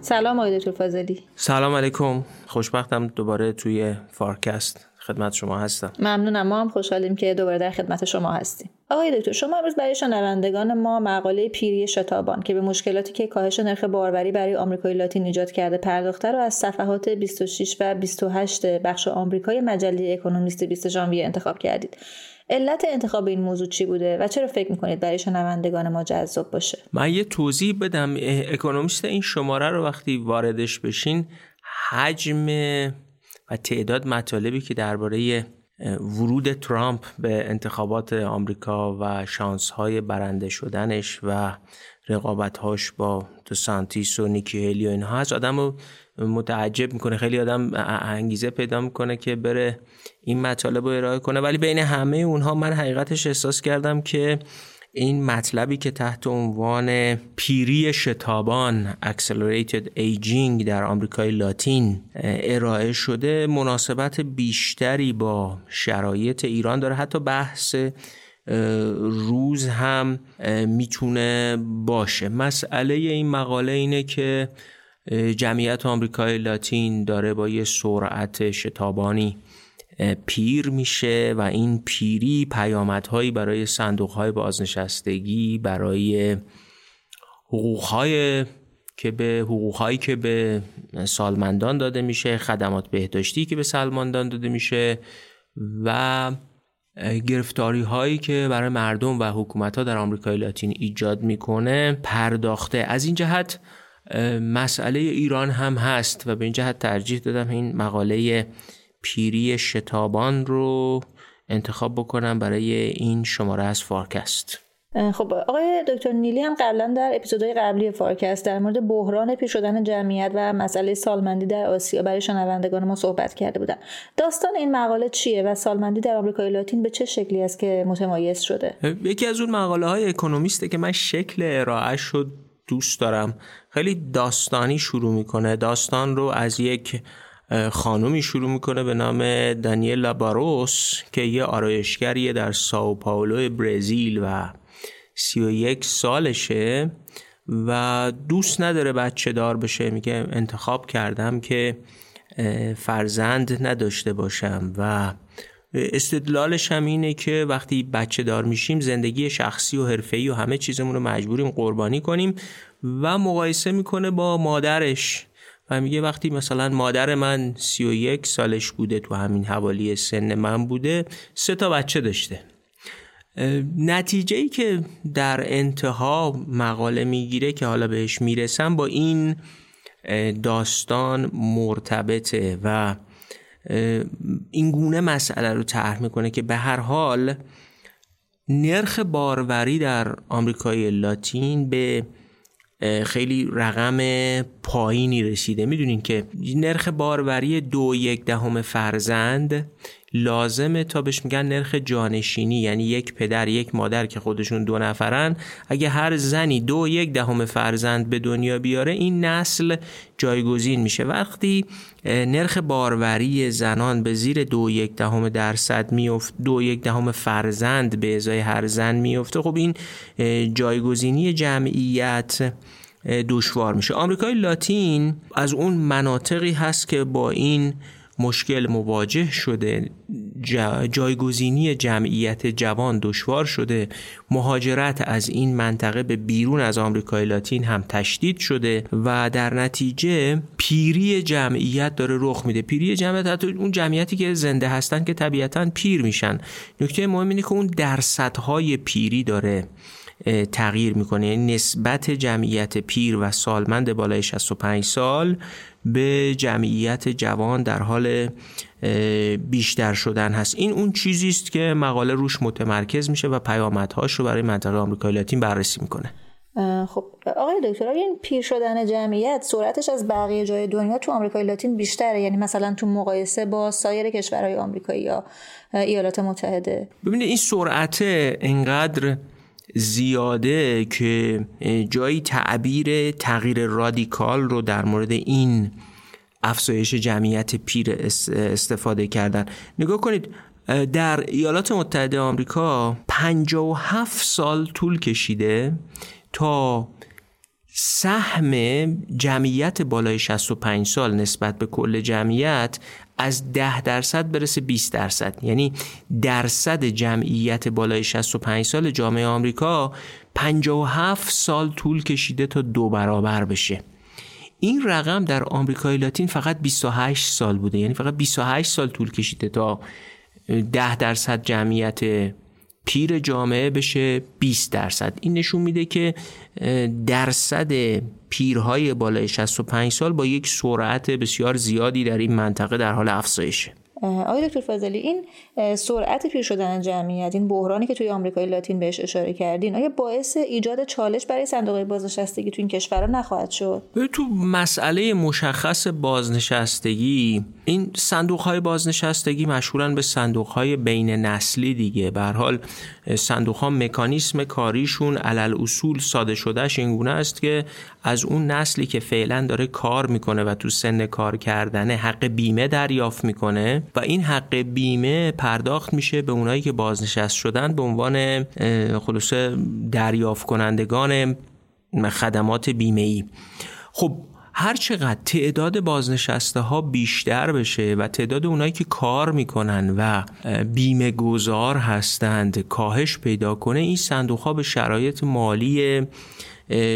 سلام آقای دکتر فاضلی. سلام علیکم. خوشبختم دوباره توی فارکست. خدمت شما هستم. ممنونم. ما هم خوشحالیم که دوباره در خدمت شما هستیم. آقای دکتر شما امروز برای شنوندگان ما مقاله پیری شتابان که به مشکلاتی که کاهش نرخ باروری برای آمریکای لاتین ایجاد کرده پرداخته رو از صفحات 26 و 28 بخش آمریکای مجله اکونومیست 20 ژانویه انتخاب کردید. علت انتخاب این موضوع چی بوده و چرا فکر می‌کنید برای شنوندگان ما جذاب باشه؟ من یه توضیح بدم. اکونومیست این شماره رو وقتی واردش بشین حجم و تعداد مطالبی که درباره ورود ترامپ به انتخابات آمریکا و شانس های برنده شدنش و رقابتهاش با دو سانتیس و نیکی هیلی و اینها هست. آدم رو متعجب می‌کنه. خیلی آدم انگیزه پیدا می‌کنه که بره این مطالب رو ارائه کنه. ولی بین همه اونها من حقیقتش احساس کردم که این مطلبی که تحت عنوان پیری شتابان Accelerated Aging در آمریکای لاتین ارائه شده مناسبت بیشتری با شرایط ایران داره. حتی بحث روز هم می‌تونه باشه. مسئله این مقاله اینه که جمعیت آمریکای لاتین داره با یه سرعت شتابانی پیر میشه و این پیری پیامدهایی برای صندوقهای بازنشستگی برای حقوقهای که به حقوقهایی که به سالمندان داده میشه خدمات بهداشتی که به سالمندان داده میشه و گرفتاری هایی که برای مردم و حکومت ها در آمریکای لاتین ایجاد می‌کنه. پرداخته از این جهت مسئله ایران هم هست و به این جهت ترجیح دادم این مقاله پیری شتابان رو انتخاب بکنم برای این شماره از فارکست. خب آقای دکتر نیلی هم قبلا در اپیزودهای قبلی فارکست در مورد بحران پیر شدن جمعیت و مسئله سالمندی در آسیا برای شنوندگان ما صحبت کرده بودن. داستان این مقاله چیه و سالمندی در آمریکای لاتین به چه شکلی است که متمایز شده؟ یکی از اون مقاله های اکونومیسته که من شکل ارائه‌ش دوست دارم. خیلی داستانی شروع می‌کنه. داستان رو از یک خانومی شروع می‌کنه به نام دانیل باروس که یه آرایشگریه در ساو پاولو برزیل و 31 سالشه و دوست نداره بچه دار بشه. میگه انتخاب کردم که فرزند نداشته باشم و استدلالش هم اینه که وقتی بچه دار میشیم زندگی شخصی و حرفه‌ای و همه چیزمون رو مجبوریم قربانی کنیم و مقایسه می‌کنه با مادرش. و میگه وقتی مثلا مادر من 31 سالش بوده تو همین حوالی سن من بوده سه تا بچه داشته. نتیجه ای که در انتها مقاله می‌گیره که حالا بهش می‌رسم با این داستان مرتبطه و این گونه مسئله رو طرح می‌کنه که به هر حال نرخ باروری در آمریکای لاتین به خیلی رقم پایینی رسیده. می‌دونین که نرخ باروری دو یک دهم فرزند لازمه تا بهش میگن نرخ جانشینی یعنی یک پدر یک مادر که خودشون دو نفرن. اگه هر زنی دو یک دهم فرزند به دنیا بیاره این نسل جایگزین میشه. وقتی نرخ باروری زنان به زیر دو یک دهم درصد میفت دو یک دهم فرزند به ازای هر زن میفته خب این جایگزینی جمعیت دشوار میشه. آمریکای لاتین از اون مناطقی هست که با این مشکل مواجه شده. جایگزینی جمعیت جوان دشوار شده. مهاجرت از این منطقه به بیرون از آمریکای لاتین هم تشدید شده و در نتیجه پیری جمعیت داره رخ میده. پیری جمعیت حتی اون جمعیتی که زنده هستن که طبیعتا پیر میشن. نکته مهم اینه که اون درصدهای پیری داره. تغییر می‌کنه. یعنی نسبت جمعیت پیر و سالمند بالای 65 سال به جمعیت جوان در حال بیشتر شدن هست. این اون چیزی است که مقاله روش متمرکز میشه و پیامدهاش رو برای منطقه آمریکای لاتین بررسی می‌کنه. خب آقای دکتر این پیر شدن جمعیت سرعتش از بقیه جای دنیا تو آمریکای لاتین بیشتره؟ یعنی مثلا تو مقایسه با سایر کشورهای آمریکایی یا ایالات متحده؟ ببینید این سرعت انقدر زیاده که جایی تعبیر تغییر رادیکال رو در مورد این افزایش جمعیت پیر استفاده کردن. نگاه کنید در ایالات متحده آمریکا 57 سال طول کشیده تا سهم جمعیت بالای 65 سال نسبت به کل جمعیت از 10 درصد برسه 20 درصد. یعنی درصد جمعیت بالای 65 سال جامعه آمریکا 57 سال طول کشیده تا دو برابر بشه. این رقم در آمریکای لاتین فقط 28 سال بوده. یعنی فقط 28 سال طول کشیده تا 10 درصد جمعیت پیر جامعه بشه 20 درصد. این نشون میده که درصد پیرهای بالای 65 سال با یک سرعت بسیار زیادی در این منطقه در حال افزایشه. آقای دکتر فاضلی این سرعت پیر شدن جمعیت این بحرانی که توی آمریکای لاتین بهش اشاره کردین آیا باعث ایجاد چالش برای صندوق بازنشستگی تو این کشورها نخواهد شد؟ تو مسئله مشخص بازنشستگی این صندوق های بازنشستگی مشهورن به صندوق های بین نسلی دیگه. به حال صندوق ها مکانیسم کاریشون علل اصول ساده شدهش اینگونه است که از اون نسلی که فعلا داره کار می‌کنه و تو سن کار کردنه حق بیمه دریافت می‌کنه و این حق بیمه پرداخت میشه به اونایی که بازنشست شدن به عنوان خلوص دریافت کنندگان خدمات بیمه ای خب هر چقدر تعداد بازنشسته ها بیشتر بشه و تعداد اونایی که کار می‌کنن و بیمه گذار هستند کاهش پیدا کنه این صندوق ها به شرایط مالی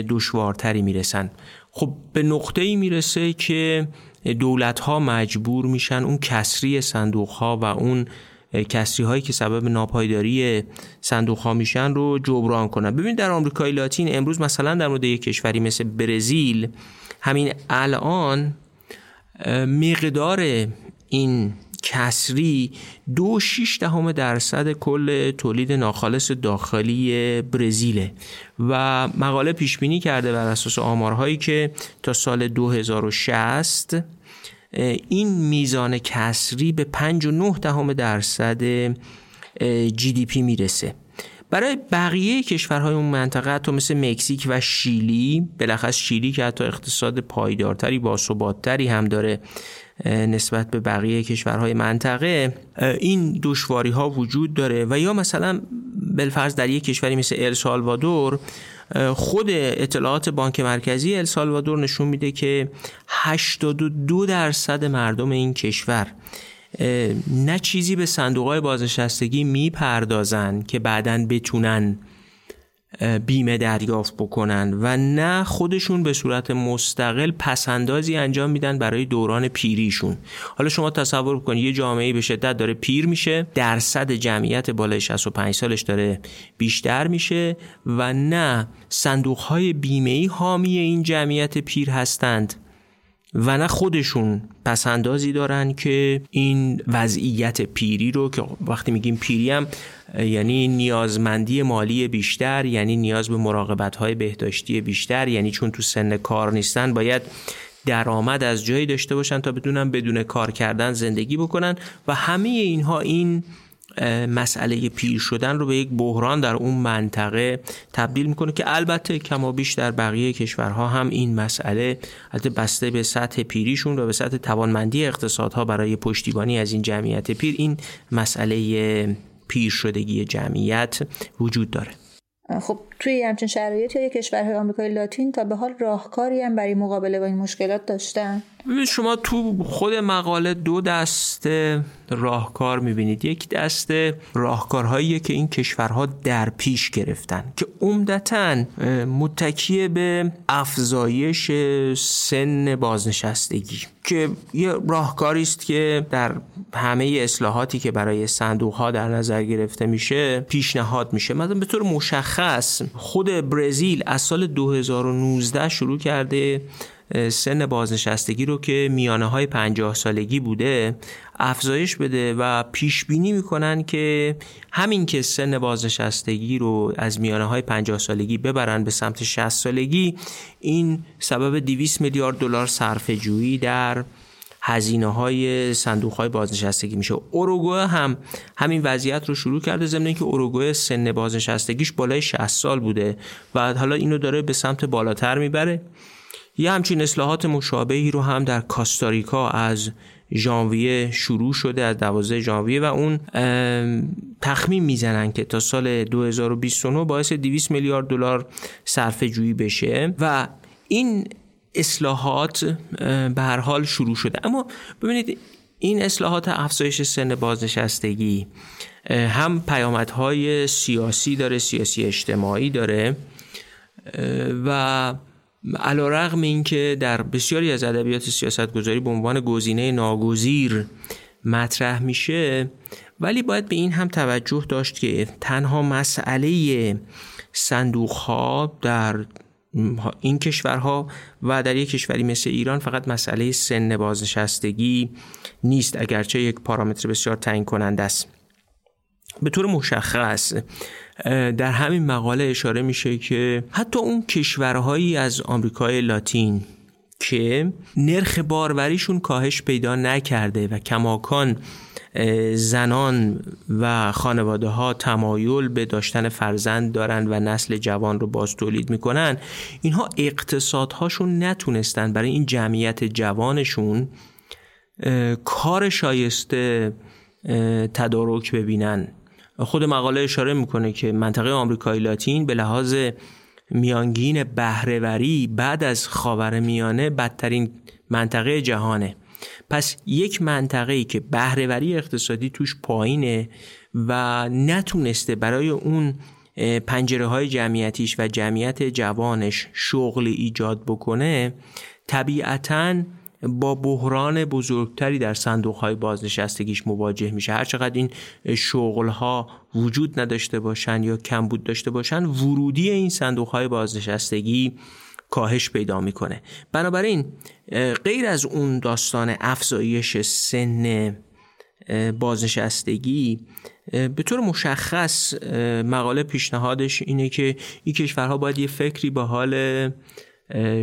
دشوارتری می‌رسن. خب به نقطه ای می‌رسه که دولت ها مجبور میشن اون کسری صندوق ها و اون کسری هایی که سبب ناپایداری صندوق ها میشن رو جبران کنن. ببینید در آمریکای لاتین امروز مثلا در مورد یک کشوری مثل برزیل همین الان مقدار این کسری دو شیش دهم درصد کل تولید ناخالص داخلی برزیله و مقاله پیش بینی کرده بر اساس آمارهایی که تا سال 2060 این میزان کسری به 5.9 دهم درصد جی دی پی می‌رسه. برای بقیه کشورهای اون منطقه حتی مثل مکزیک و شیلی بالاخص شیلی که حتی اقتصاد پایدارتری با ثباتتری هم داره نسبت به بقیه کشورهای منطقه این دشواری ها وجود داره و یا مثلا بالفرض در یک کشوری مثل السالوادور خود اطلاعات بانک مرکزی السالوادور نشون میده که 82 درصد مردم این کشور نه چیزی به صندوق های بازنشستگی می‌پردازن که بعدا بتونن بیمه دریافت بکنن و نه خودشون به صورت مستقل پسندازی انجام میدن برای دوران پیریشون. حالا شما تصور کنید یه جامعه به شدت داره پیر میشه درصد جمعیت بالای 65 سالش داره بیشتر میشه و نه صندوق های بیمه ای حامی این جمعیت پیر هستند. و نه خودشون پسندازی دارن که این وضعیت پیری رو که وقتی میگیم پیری هم یعنی نیازمندی مالی بیشتر یعنی نیاز به مراقبت های بهداشتی بیشتر یعنی چون تو سن کار نیستن باید درآمد از جایی داشته باشن تا بدونن بدون کار کردن زندگی بکنن و همه اینها این مسئله پیر شدن رو به یک بحران در اون منطقه تبدیل می‌کنه که البته کما بیش در بقیه کشورها هم این مسئله البته بسته به سطح پیریشون و به سطح توانمندی اقتصادها برای پشتیبانی از این جمعیت پیر این مسئله پیر شدگی جمعیت وجود داره. خب توی همچین شرایط یا کشورهای آمریکای لاتین تا به حال راهکاری هم برای مقابله با این مشکلات داشتن. شما تو خود مقاله دو دست راهکار می‌بینید. یک دست راهکارهایی که این کشورها در پیش گرفتن که عمدتا متکیه به افزایش سن بازنشستگی که یه راهکاری است که در همه اصلاحاتی که برای صندوق ها در نظر گرفته میشه پیشنهاد میشه. مثلا به طور مشخص خود برزیل از سال 2019 شروع کرده سن بازنشستگی رو که میانه های 50 سالگی بوده افزایش بده و پیش بینی می‌کنن که همین که سن بازنشستگی رو از میانه های 50 سالگی ببرن به سمت 60 سالگی این سبب 200 میلیارد دلار صرفه جویی در هزینه های صندوق های بازنشستگی میشه. اوروگوئه هم همین وضعیت رو شروع کرده ضمن اینکه اوروگوئه سن بازنشستگیش بالای 60 سال بوده و حالا اینو داره به سمت بالاتر می‌بره. یه همچین اصلاحات مشابهی رو هم در کاستاریکا از ژانویه شروع شده از 12 ژانویه و اون تخمین می‌زنن که تا سال 2029 باعث 200 میلیارد دلار صرفه جویی بشه و این اصلاحات به هر حال شروع شده. اما ببینید این اصلاحات افزایش سن بازنشستگی هم پیامدهای سیاسی داره سیاسی اجتماعی داره و علا رقم این در بسیاری از ادبیات سیاست گذاری به عنوان گزینه ناگزیر مطرح میشه ولی باید به این هم توجه داشت که تنها مسئله صندوق ها در این کشورها و در یک کشوری مثل ایران فقط مسئله سن بازنشستگی نیست اگرچه یک پارامتر بسیار تعیین کننده است. به طور مشخص در همین مقاله اشاره میشه که حتی اون کشورهایی از آمریکای لاتین که نرخ باروریشون کاهش پیدا نکرده و کماکان زنان و خانواده ها تمایل به داشتن فرزند دارن و نسل جوان رو باز تولید می‌کنن. اینها اقتصادهاشون نتونستن برای این جمعیت جوانشون کار شایسته تدارک ببینن. خود مقاله اشاره می‌کنه که منطقه آمریکای لاتین به لحاظ میانگین بهرهوری بعد از خاور میانه بدترین منطقه جهانه. پس یک منطقه ای که بهرهوری اقتصادی توش پایینه و نتونسته برای اون پنجره های جمعیتیش و جمعیت جوانش شغلی ایجاد بکنه طبیعتاً با بحران بزرگتری در صندوق های بازنشستگیش مواجه میشه. هر چقدر این شغل ها وجود نداشته باشن یا کمبود داشته باشن ورودی این صندوق های بازنشستگی کاهش پیدا می‌کنه. بنابراین غیر از اون داستان افزایش سن بازنشستگی به طور مشخص مقاله پیشنهادش اینه که این کشورها باید یه فکری به حال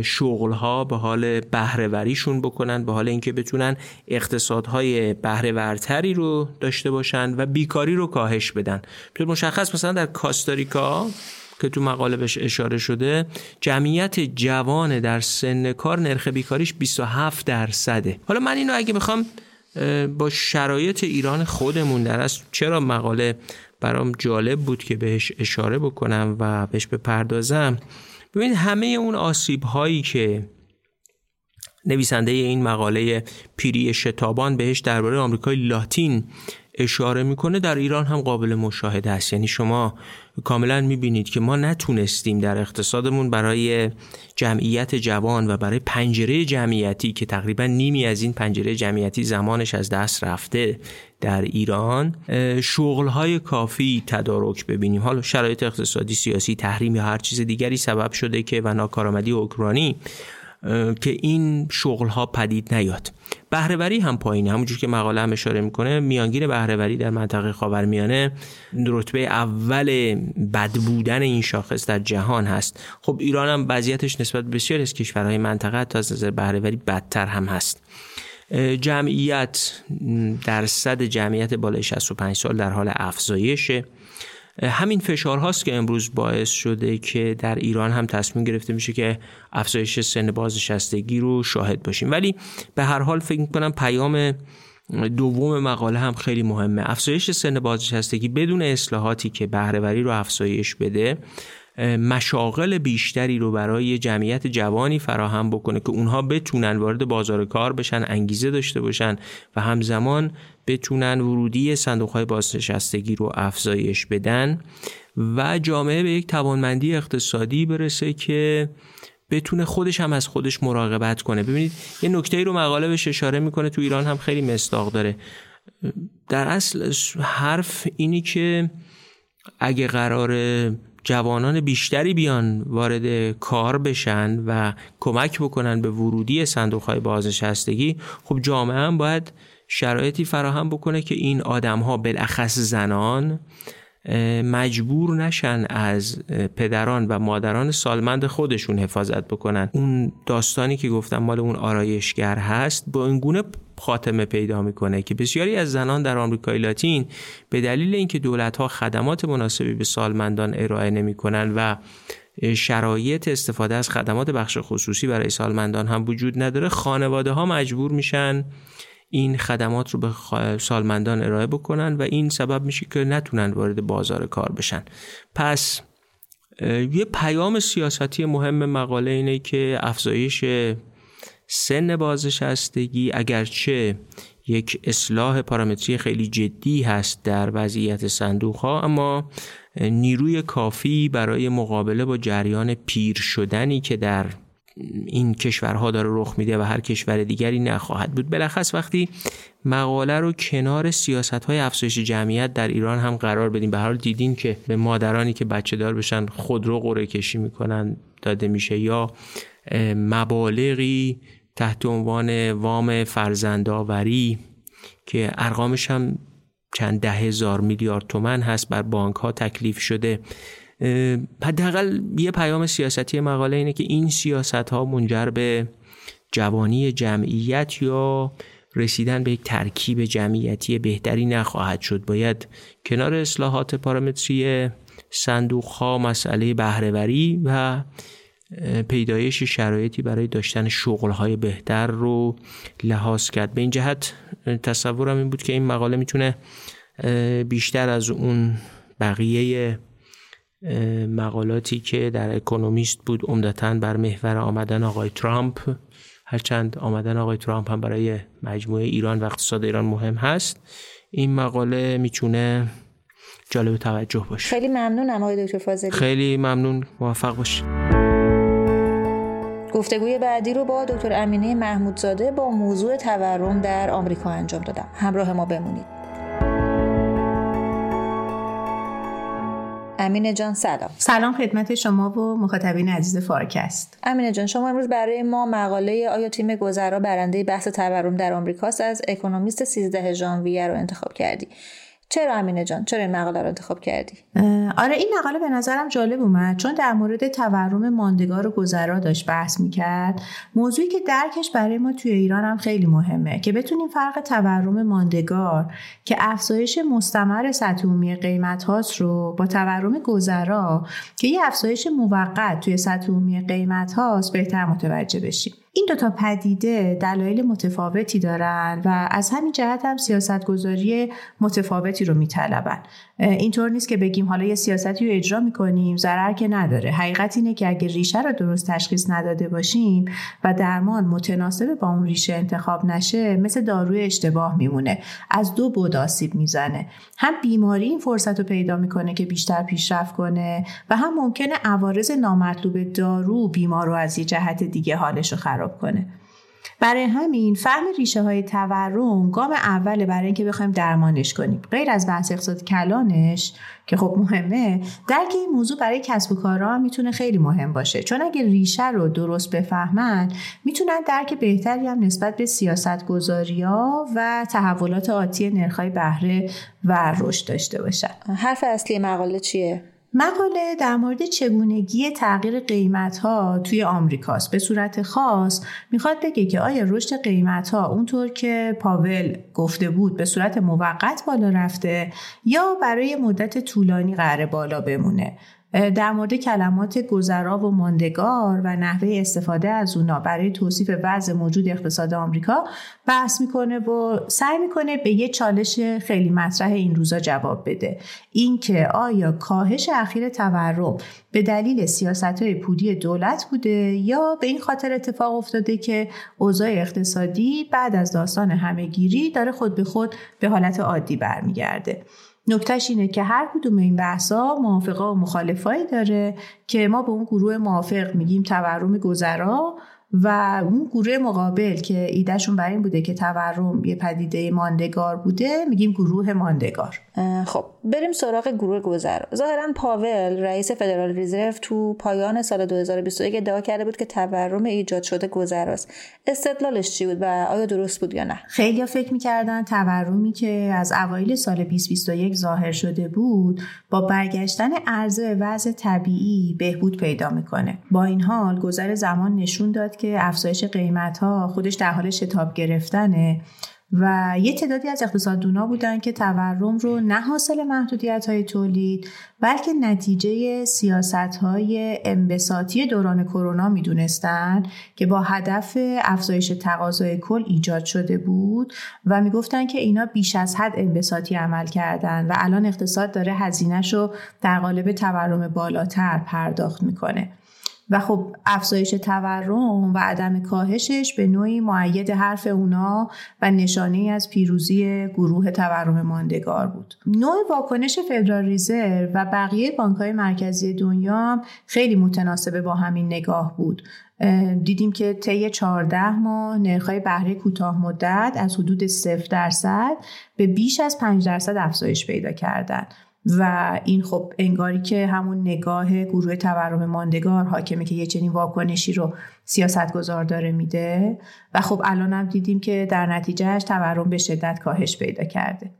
شغل ها به حال بهرهوریشون بکنن به حال اینکه بتونن اقتصادهای بهرهورتری رو داشته باشن و بیکاری رو کاهش بدن. به مشخص مثلا در کاستاریکا که تو مقاله بهش اشاره شده جمعیت جوان در سن کار نرخ بیکاریش 27 درصده. حالا من اینو اگه می‌خوام با شرایط ایران خودمون در از چرا مقاله برام جالب بود که بهش اشاره بکنم و بهش بپردازم؟ ببینید همه اون آسیب هایی که نویسنده این مقاله پیری شتابان بهش درباره آمریکای لاتین اشاره می‌کنه در ایران هم قابل مشاهده است. یعنی شما کاملا می‌بینید که ما نتونستیم در اقتصادمون برای جمعیت جوان و برای پنجره جمعیتی که تقریبا نیمی از این پنجره جمعیتی زمانش از دست رفته در ایران شغلهای کافی تدارک ببینیم. حالا شرایط اقتصادی سیاسی تحریم یا هر چیز دیگری سبب شده که و ناکارآمدی اوکراینی که این شغل ها پدید نیاد. بهرهوری هم پایینه. همونجور که مقاله هم اشاره می‌کنه میانگین بهرهوری در منطقه خاورمیانه رتبه اول بد بودن این شاخص در جهان هست. خب ایران هم وضعیتش نسبت بسیار از کشورهای منطقه تا از نظر بهرهوری بدتر هم هست. جمعیت درصد جمعیت بالای 65 سال در حال افزایشه. همین فشارهاست که امروز باعث شده که در ایران هم تصمیم گرفته میشه که افزایش سن بازنشستگی رو شاهد باشیم. ولی به هر حال فکر می‌کنم پیام دوم مقاله هم خیلی مهمه. افزایش سن بازنشستگی بدون اصلاحاتی که بهرهوری رو افزایش بده مشاغل بیشتری رو برای جمعیت جوانی فراهم بکنه که اونها بتونن وارد بازار کار بشن انگیزه داشته باشن و همزمان بتونن ورودی صندوق های بازنشستگی رو افزایش بدن و جامعه به یک توانمندی اقتصادی برسه که بتونه خودش هم از خودش مراقبت کنه. ببینید یه نکته رو مقاله بهش اشاره می‌کنه تو ایران هم خیلی مصداق داره. در اصل حرف اینی که اگه قرار جوانان بیشتری بیان وارد کار بشن و کمک بکنن به ورودی صندوق های بازنشستگی خب جامعه هم باید شرایطی فراهم بکنه که این آدم ها بالاخص زنان مجبور نشن از پدران و مادران سالمند خودشون حفاظت بکنن. اون داستانی که گفتم مال اون آرایشگر هست با این گونه خاتمه پیدا می‌کنه که بسیاری از زنان در آمریکای لاتین به دلیل اینکه دولت ها خدمات مناسبی به سالمندان ارائه نمی‌کنن و شرایط استفاده از خدمات بخش خصوصی برای سالمندان هم وجود نداره خانواده ها مجبور میشن این خدمات رو به سالمندان ارائه بکنن و این سبب میشه که نتونن وارد بازار کار بشن. پس یه پیام سیاستی مهم مقاله اینه که افزایش سن بازنشستگی اگرچه یک اصلاح پارامتری خیلی جدی هست در وضعیت صندوق ها اما نیروی کافی برای مقابله با جریان پیر شدنی که در این کشورها داره رخ میده و هر کشور دیگری نخواهد بود. بلخص وقتی مقاله رو کنار سیاست های افزایش جمعیت در ایران هم قرار بدیم به حال دیدین که به مادرانی که بچه دار بشن خودرو قره کشی می‌کنن داده میشه یا مبالغی تحت عنوان وام فرزندآوری که ارقامش هم چند ده هزار میلیارد تومن هست بر بانک ها تکلیف شده. حداقل یه پیام سیاستی مقاله اینه که این سیاست ها منجر به جوانی جمعیت یا رسیدن به یک ترکیب جمعیتی بهتری نخواهد شد. باید کنار اصلاحات پارامتری صندوق ها مسئله بهرهوری و پیدایش شرایطی برای داشتن شغلهای بهتر رو لحاظ کرد. به این جهت تصورم این بود که این مقاله می‌تونه بیشتر از اون بقیه مقالاتی که در اکونومیست بود عمدتا بر محور آمدن آقای ترامپ هرچند آمدن آقای ترامپ هم برای مجموعه ایران و اقتصاد ایران مهم هست. این مقاله می‌تونه جالب توجه باشه. خیلی ممنونم آقای دکتر فاضلی. خیلی ممنون. موفق باشید. گفتگوی بعدی رو با دکتر امینه محمودزاده با موضوع تورم در آمریکا انجام دادم. همراه ما بمونید. امینه جان سلام. سلام خدمت شما و مخاطبین عزیز فارکست. امینه جان شما امروز برای ما مقاله آیا تیم گذرا برنده بحث تورم در آمریکاست از اکونومیست 13 ژانویه رو انتخاب کردی. چرا امینه جان؟ چرا این مقاله رو انتخاب کردی؟ آره این مقاله به نظرم جالب اومد چون در مورد تورم ماندگار و گذرا داشت بحث می‌کرد. موضوعی که درکش برای ما توی ایران هم خیلی مهمه که بتونیم فرق تورم ماندگار که افزایش مستمر سطح عمومی قیمت هاست رو با تورم گذرا که یه افزایش موقت توی سطح عمومی قیمت هاست بهتر متوجه بشیم. این دوتا پدیده دلایل متفاوتی دارن و از همین جهت هم سیاستگذاری متفاوتی رو میطلبن. اینطور نیست که بگیم حالا یه سیاستی رو اجرا می‌کنیم. ضرر که نداره. حقیقت اینه که اگه ریشه رو درست تشخیص نداده باشیم و درمان متناسب با اون ریشه انتخاب نشه مثل داروی اشتباه میمونه. از دو بود آسیب می‌زنه. هم بیماری این فرصت رو پیدا می‌کنه که بیشتر پیشرفت کنه و هم ممکنه عوارض نامطلوب دارو بیمار رو از یه جهت دیگه حالش رو خراب کنه. برای همین فهم ریشه های تورم گام اوله برای اینکه بخوایم درمانش کنیم. غیر از بحث اقتصاد کلانش که خب مهمه درک این موضوع برای کسب و کارها می‌تونه خیلی مهم باشه. چون اگه ریشه رو درست بفهمن می‌تونن درک بهتری هم نسبت به سیاست ها و تحولات آتی نرخهای بهره و رشد داشته باشن. حرف اصلی مقاله چیه؟ مقاله در مورد چگونگی تغییر قیمت ها توی آمریکاست. به صورت خاص می‌خواد بگه که آیا رشد قیمت ها اونطور که پاول گفته بود به صورت موقت بالا رفته یا برای مدت طولانی قرار بالا بمونه. در مورد کلمات گذرا و ماندگار و نحوه استفاده از اونا برای توصیف وضع موجود اقتصاد آمریکا بحث می‌کنه و سعی می‌کنه به یه چالش خیلی مطرح این روزا جواب بده. اینکه آیا کاهش اخیر تورم به دلیل سیاست های پولی دولت بوده یا به این خاطر اتفاق افتاده که اوضاع اقتصادی بعد از داستان همهگیری داره خود به خود به حالت عادی برمیگرده. نکتهش اینه که هر کدوم این بحثا موافقه و مخالفایی داره که ما به اون گروه موافق میگیم تورم گذرا و اون گروه مقابل که ایدهشون بر این بوده که تورم یه پدیده ماندگار بوده میگیم گروه ماندگار. خب بریم سراغ گروه گذر. ظاهرا پاول رئیس فدرال رزرو تو پایان سال 2021 ادعا کرده بود که تورم ایجاد شده گذراست. استدلالش چی بود و آیا درست بود یا نه؟ خیلی فکر می‌کردن تورمی که از اوایل سال 2021 ظاهر شده بود با برگشتن عرضه وضع طبیعی بهبود پیدا می‌کنه. با این حال گذر زمان نشون داد که افزایش قیمت ها خودش در حال شتاب گرفتنه و یه تعدادی از اقتصاددونا بودن که تورم رو نه حاصل محدودیت های تولید بلکه نتیجه سیاست های انبساطی دوران کرونا می‌دونستن که با هدف افزایش تقاضای کل ایجاد شده بود و می‌گفتن که اینا بیش از حد انبساطی عمل کردن و الان اقتصاد داره هزینهش رو در قالب تورم بالاتر پرداخت می‌کنه. و خب افزایش تورم و عدم کاهشش به نوعی معید حرف اونا و نشانه از پیروزی گروه تورم ماندگار بود. نوع واکنش فدرال ریزرو و بقیه بانک های مرکزی دنیا خیلی متناسبه با همین نگاه بود. دیدیم که طی 14 ماه نرخ‌های بهره کوتاه مدت از حدود 0 درصد به بیش از 5 درصد افزایش پیدا کردن و این خب انگاری که همون نگاه گروه تورم ماندگار حاکمه که یه چنین واکنشی رو سیاست گذار داره میده و خب الان هم دیدیم که در نتیجهش تورم به شدت کاهش پیدا کرده.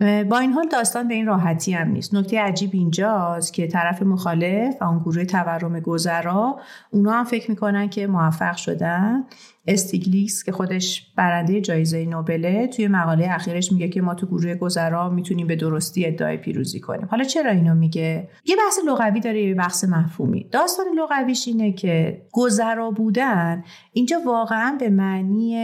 با این حال داستان به این راحتی هم نیست. نکته عجیب اینجاست که طرف مخالف و اون گروه تورم گذرا اونا هم فکر می‌کنن که موفق شدن. استیگلیس که خودش برنده جایزه نوبله توی مقاله اخیرش میگه که ما تو گروه گذرا می‌تونیم به درستی ادعای پیروزی کنیم. حالا چرا اینو میگه؟ یه بحث لغوی داره یه بحث مفهومی. داستان لغویش اینه که گذرا بودن اینجا واقعا به معنی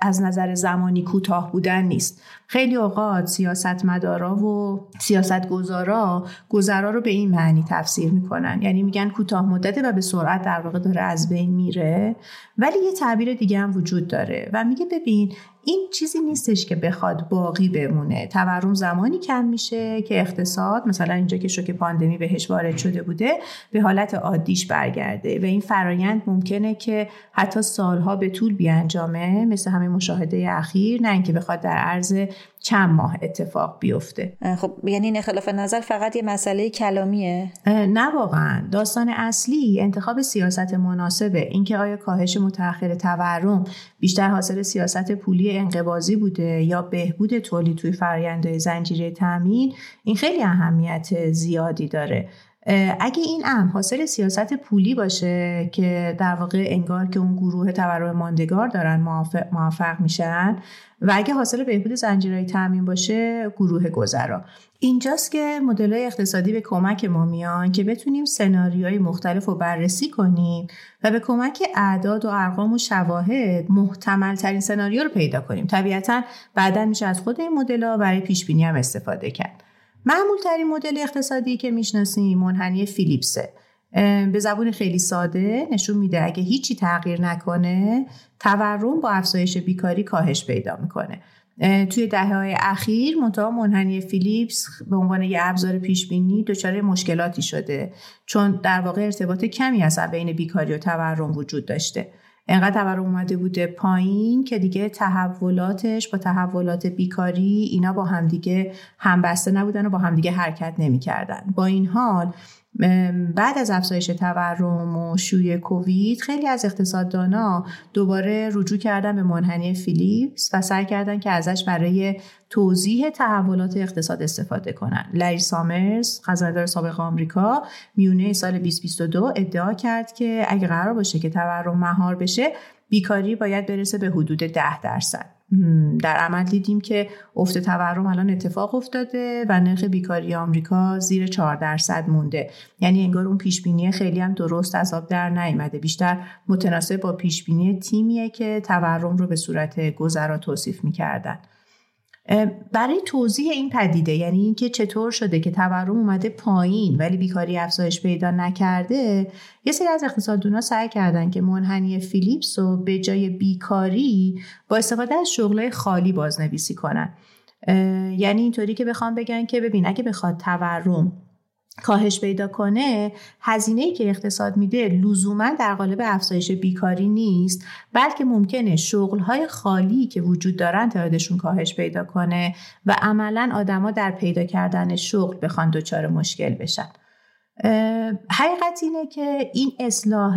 از نظر زمانی کوتاه بودن نیست. خیلی اوقات سیاستمدارا و سیاستگزارا گذرا رو به این معنی تفسیر می‌کنن. یعنی میگن کوتاه مدته و به سرعت در واقع داره از بین میره. ولی یه تعبیر دیگه هم وجود داره و میگه ببین این چیزی نیستش که بخواد باقی بمونه. تورم زمانی کم میشه که اقتصاد مثلا اینجا که شوک پاندمی بهش وارد شده بوده به حالت عادیش برگرده. و این فرایند ممکنه که حتی سالها به طول بیانجامه مثل همه مشاهده اخیر نه اینکه بخواد در عرض چند ماه اتفاق بیفته. خب یعنی این اختلاف نظر فقط یه مسئله کلامیه؟ نه واقعا. داستان اصلی انتخاب سیاست مناسبه. اینکه آیا کاهش متأخر تورم بیشتر حاصل سیاست پولی انقباضی بوده یا بهبود تولید توی فرآیند زنجیره تامین این خیلی اهمیت زیادی داره. اگه این امر حاصل سیاست پولی باشه که در واقع انگار که اون گروه تورم ماندگار دارن موفق, میشن و اگه حاصل بهبود زنجیرهای تامین باشه گروه گذرا. اینجاست که مدل اقتصادی به کمک ما میان که بتونیم سناریوهای مختلف رو بررسی کنیم و به کمک اعداد و ارقام و شواهد محتمل ترین سناریو رو پیدا کنیم. طبیعتا بعدا میشه از خود این مدل برای پیش بینی هم استفاده کرد. معمول ترین مدل اقتصادی که می‌شناسیم منحنی فیلیپسه. به زبون خیلی ساده نشون میده اگه هیچی تغییر نکنه تورم با افزایش بیکاری کاهش پیدا می‌کنه. توی دهه های اخیر منتها منحنی فیلیپس به عنوان یه ابزار پیش بینی دچار مشکلاتی شده چون در واقع ارتباط کمی از بین بیکاری و تورم وجود داشته. انقدر تورم اومده بوده پایین که دیگه تحولاتش با تحولات بیکاری اینا با همدیگه همبسته نبودن و با همدیگه حرکت نمی‌کردن. با این حال بعد از افزایش تورم و شوی کووید خیلی از اقتصاددانا دوباره رجوع کردن به منحنی فیلیپس و سعی کردن که ازش برای توضیح تحولات اقتصاد استفاده کنن. لری سامرز خزاندار سابق آمریکا میونه سال 2022 ادعا کرد که اگه قرار باشه که تورم مهار بشه بیکاری باید برسه به حدود 10 درصد. در عمل دیدیم که افت تورم الان اتفاق افتاده و نرخ بیکاری آمریکا زیر 4 درصد مونده. یعنی انگار اون پیش بینی خیلی هم درست از آب در نیامده بیشتر متناسب با پیش بینی تیمیه که تورم رو به صورت گذرا توصیف می‌کردن. برای توضیح این پدیده یعنی اینکه چطور شده که تورم اومده پایین ولی بیکاری افزایش پیدا نکرده یه سری از اقتصاددونا سعی کردن که منحنی فیلیپس رو به جای بیکاری با استفاده از شغلای خالی بازنویسی کنن. یعنی اینطوری که بخوام بگن که ببین اگه بخواد تورم کاهش پیدا کنه هزینه ای که اقتصاد میده لزوما در قالب افزایش بیکاری نیست بلکه ممکنه شغل های خالی که وجود دارن تعدادشون کاهش پیدا کنه و عملا آدما در پیدا کردن شغل بخوان دچار مشکل بشن. حقیقت اینه که این اصلاح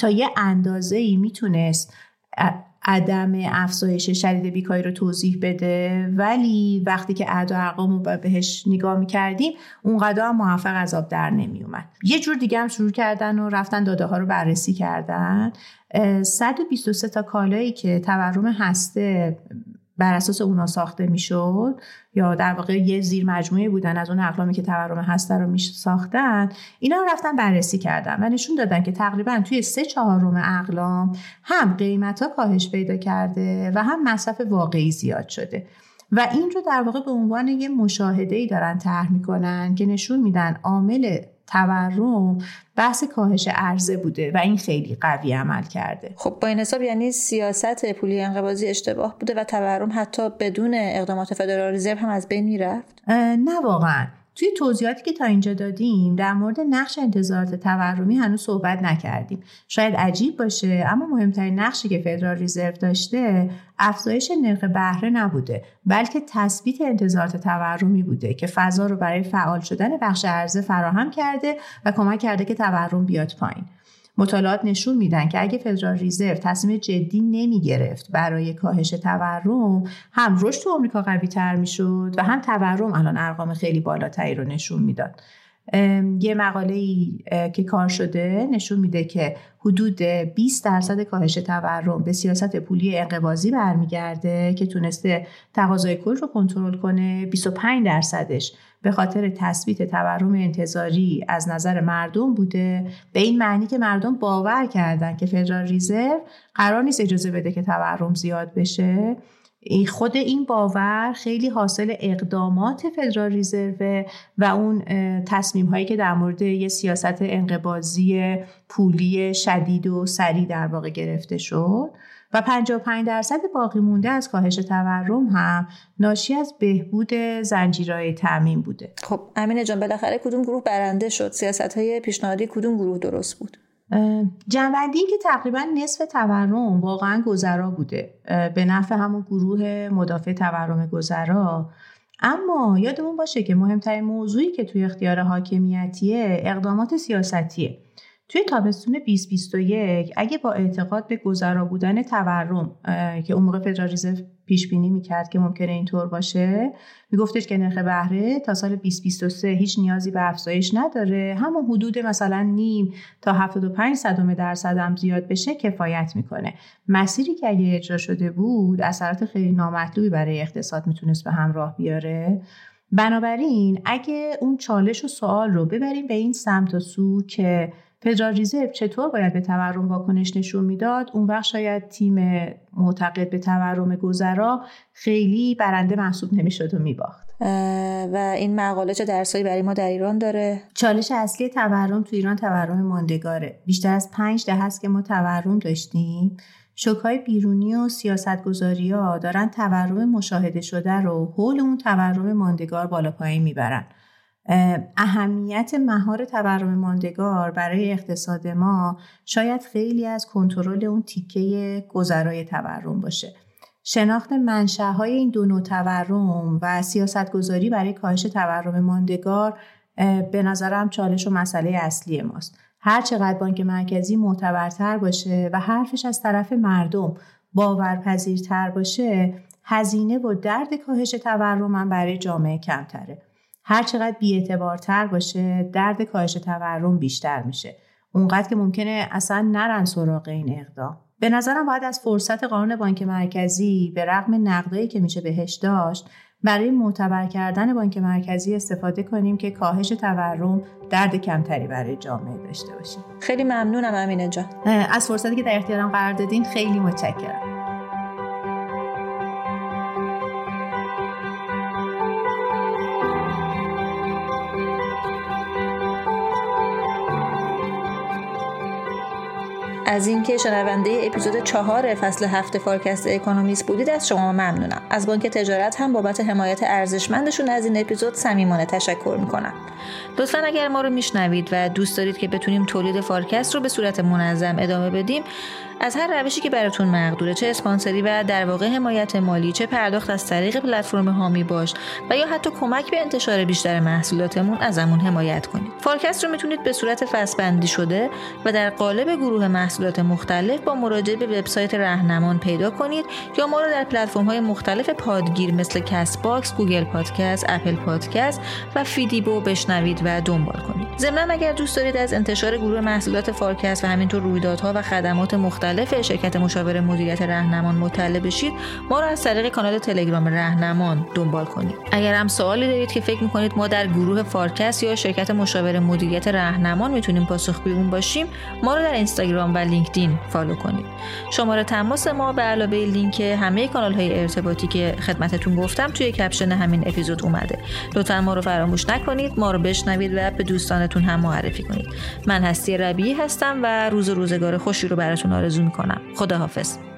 تا یه اندازه ای می‌تونست عدم افزایش شدید بیکاری رو توضیح بده. ولی وقتی که اعدا ارقام رو بهش نگاه می‌کردیم اونقدر موفق از آب در نمیومد یه جور دیگه هم شروع کردن و رفتن داده ها رو بررسی کردن. 123 تا کالایی که تورم هسته بر اساس اونا ساخته می‌شد یا در واقع یه زیر مجموعه بودن از اون اقلامی که تورم هسته رو میش ساختن اینا رو رفتن بررسی کردن و نشون دادن که تقریبا توی سه چهارم اقلام هم قیمت ها کاهش پیدا کرده و هم مصرف واقعی زیاد شده. و این رو در واقع به عنوان یه مشاهده ای دارن طرح می‌کنن که نشون میدن عامل تورم بحث کاهش عرضه بوده و این خیلی قوی عمل کرده. خب با این حساب یعنی سیاست پولی انقباضی اشتباه بوده و تورم حتی بدون اقدامات فدرال رزرو هم از بین می‌رفت؟ نه واقعا. توی توضیحاتی که تا اینجا دادیم در مورد نقش انتظارات تورمی هنوز صحبت نکردیم. شاید عجیب باشه اما مهمترین نقشی که فدرال ریزرو داشته افزایش نرخ بهره نبوده بلکه تثبیت انتظارات تورمی بوده که فضا رو برای فعال شدن بخش عرضه فراهم کرده و کمک کرده که تورم بیاد پایین. مطالعات نشون میدن که اگه فدرال ریزرو تصمیم جدی نمی گرفت برای کاهش تورم هم رشد تو آمریکا قوی تر می‌شد و هم تورم الان ارقام خیلی بالاتری رو نشون می‌داد. یه مقاله ای که کار شده نشون میده که حدود 20 درصد کاهش تورم به سیاست پولی انقباضی برمیگرده که تونسته تقاضای کل رو کنترل کنه. 25 درصدش به خاطر تثبیت تورم انتظاری از نظر مردم بوده. به این معنی که مردم باور کردن که فدرال ریزرو قرار نیست اجازه بده که تورم زیاد بشه. خود این باور خیلی حاصل اقدامات فدرال رزرو و اون تصمیم هایی که در مورد یه سیاست انقباضی پولی شدید و سریع در واقع گرفته شد و 55 درصد باقی مونده از کاهش تورم هم ناشی از بهبود زنجیرهای تعمین بوده. خب امین جان بالاخره کدوم گروه برنده شد؟ سیاست های پیشنهادی کدوم گروه درست بود؟ جنبندی که تقریبا نصف تورم واقعا گذرا بوده به نفع همون گروه مدافع تورم گذرا. اما یادمون باشه که مهمترین موضوعی که توی اختیار حاکمیتیه اقدامات سیاستیه توی تابستون 2021 اگه با اعتقاد به گذرا بودن تورم که اون موقع فدرال رزرو پیش بینی می‌کرد که ممکنه اینطور باشه میگفتش که نرخ بهره تا سال 2023 هیچ نیازی به افزایش نداره. همون حدود مثلا نیم تا 75 صدم درصد هم زیاد بشه کفایت می‌کنه. مسیری که اگه اجرا شده بود اثرات خیلی نامطلوبی برای اقتصاد می‌تونست به همراه بیاره. بنابراین اگه اون چالش و سوال رو ببریم به این سمت و سو که فدرال ریزرو چطور باید به تورم واکنش نشون می‌داد؟ اون وقت شاید تیم معتقد به تورم گذرا خیلی برنده محسوب نمی‌شد و میباخت. و این مقاله چه درسایی برای ما در ایران داره؟ چالش اصلی تورم تو ایران تورم ماندگاره. بیشتر از پنج ده هست که ما تورم داشتیم. شوکهای بیرونی و سیاستگذاری ها دارن تورم مشاهده شده رو حول اون تورم ماندگار بالا پایین می‌برن. اهمیت مهار تورم ماندگار برای اقتصاد ما شاید خیلی از کنترل اون تیکه گذرای تورم باشه. شناخت منشأهای این دو نوع تورم و سیاستگذاری برای کاهش تورم ماندگار به نظرم چالش و مسئله اصلی ماست. هر چقدر بانک مرکزی معتبرتر باشه و حرفش از طرف مردم باورپذیرتر باشه هزینه و درد کاهش تورم هم برای جامعه کمتره. هر چقدر بیاعتبارتر باشه درد کاهش تورم بیشتر میشه. اونقدر که ممکنه اصلا نرن سراغ این اقدام به نظرم باید از فرصت قانون بانک مرکزی به رغم نقدایی که میشه بهش داشت برای معتبر کردن بانک مرکزی استفاده کنیم که کاهش تورم درد کمتری برای جامعه داشته باشیم خیلی ممنونم امینه جان. از فرصتی که در اختیارم قرار دادین خیلی متشکرم. از اینکه شنونده اپیزود چهار فصل هفت فارکست اکونومیست بودید از شما ممنونم. از بانک تجارت هم بابت حمایت ارزشمندشون از این اپیزود صمیمانه تشکر می‌کنم. لطفا اگر ما رو میشنوید و دوست دارید که بتونیم تولید فارکست رو به صورت منظم ادامه بدیم از هر روشی که براتون مقدوره چه اسپانسری و در واقع حمایت مالی چه پرداخت از طریق پلتفرم حامی باش و یا حتی کمک به انتشار بیشتر محصولاتمون ازمون حمایت کنید. فارکست رو می‌تونید به صورت فصل شده و در قالب گروه محصولات مختلف با مراجعه به وبسایت رهنمان پیدا کنید یا ما رو در پلتفرم های مختلف پادگیر مثل Castbox، گوگل پادکست، اپل پادکست و فیدیبو بشنوید. و دنبال کنید. ضمنا اگر دوست دارید از انتشار گروه محصولات فارکست و همینطور رویدادها و خدمات مختلف شرکت مشاور مدیریت رهنمان مطلع بشید ما رو از طریق کانال تلگرام رهنمان دنبال کنید. اگر هم سوالی دارید که فکر می‌کنید ما در گروه فارکست یا شرکت مشاور مدیریت رهنمان می‌تونیم پاسخگوی اون باشیم ما رو در اینستاگرام و لینکدین follow کنید. شماره تماس ما به علاوه لینک همه کانال های ارتباطی که خدمتتون گفتم توی caption همین اپیزود اومده. لطفا ما رو فراموش نکنید ما رو بشنوید و به دوستانتون هم معرفی کنید. من هستی ربیعی هستم و روز و روزگار خوشی رو براتون آرزو می‌کنم. خداحافظ.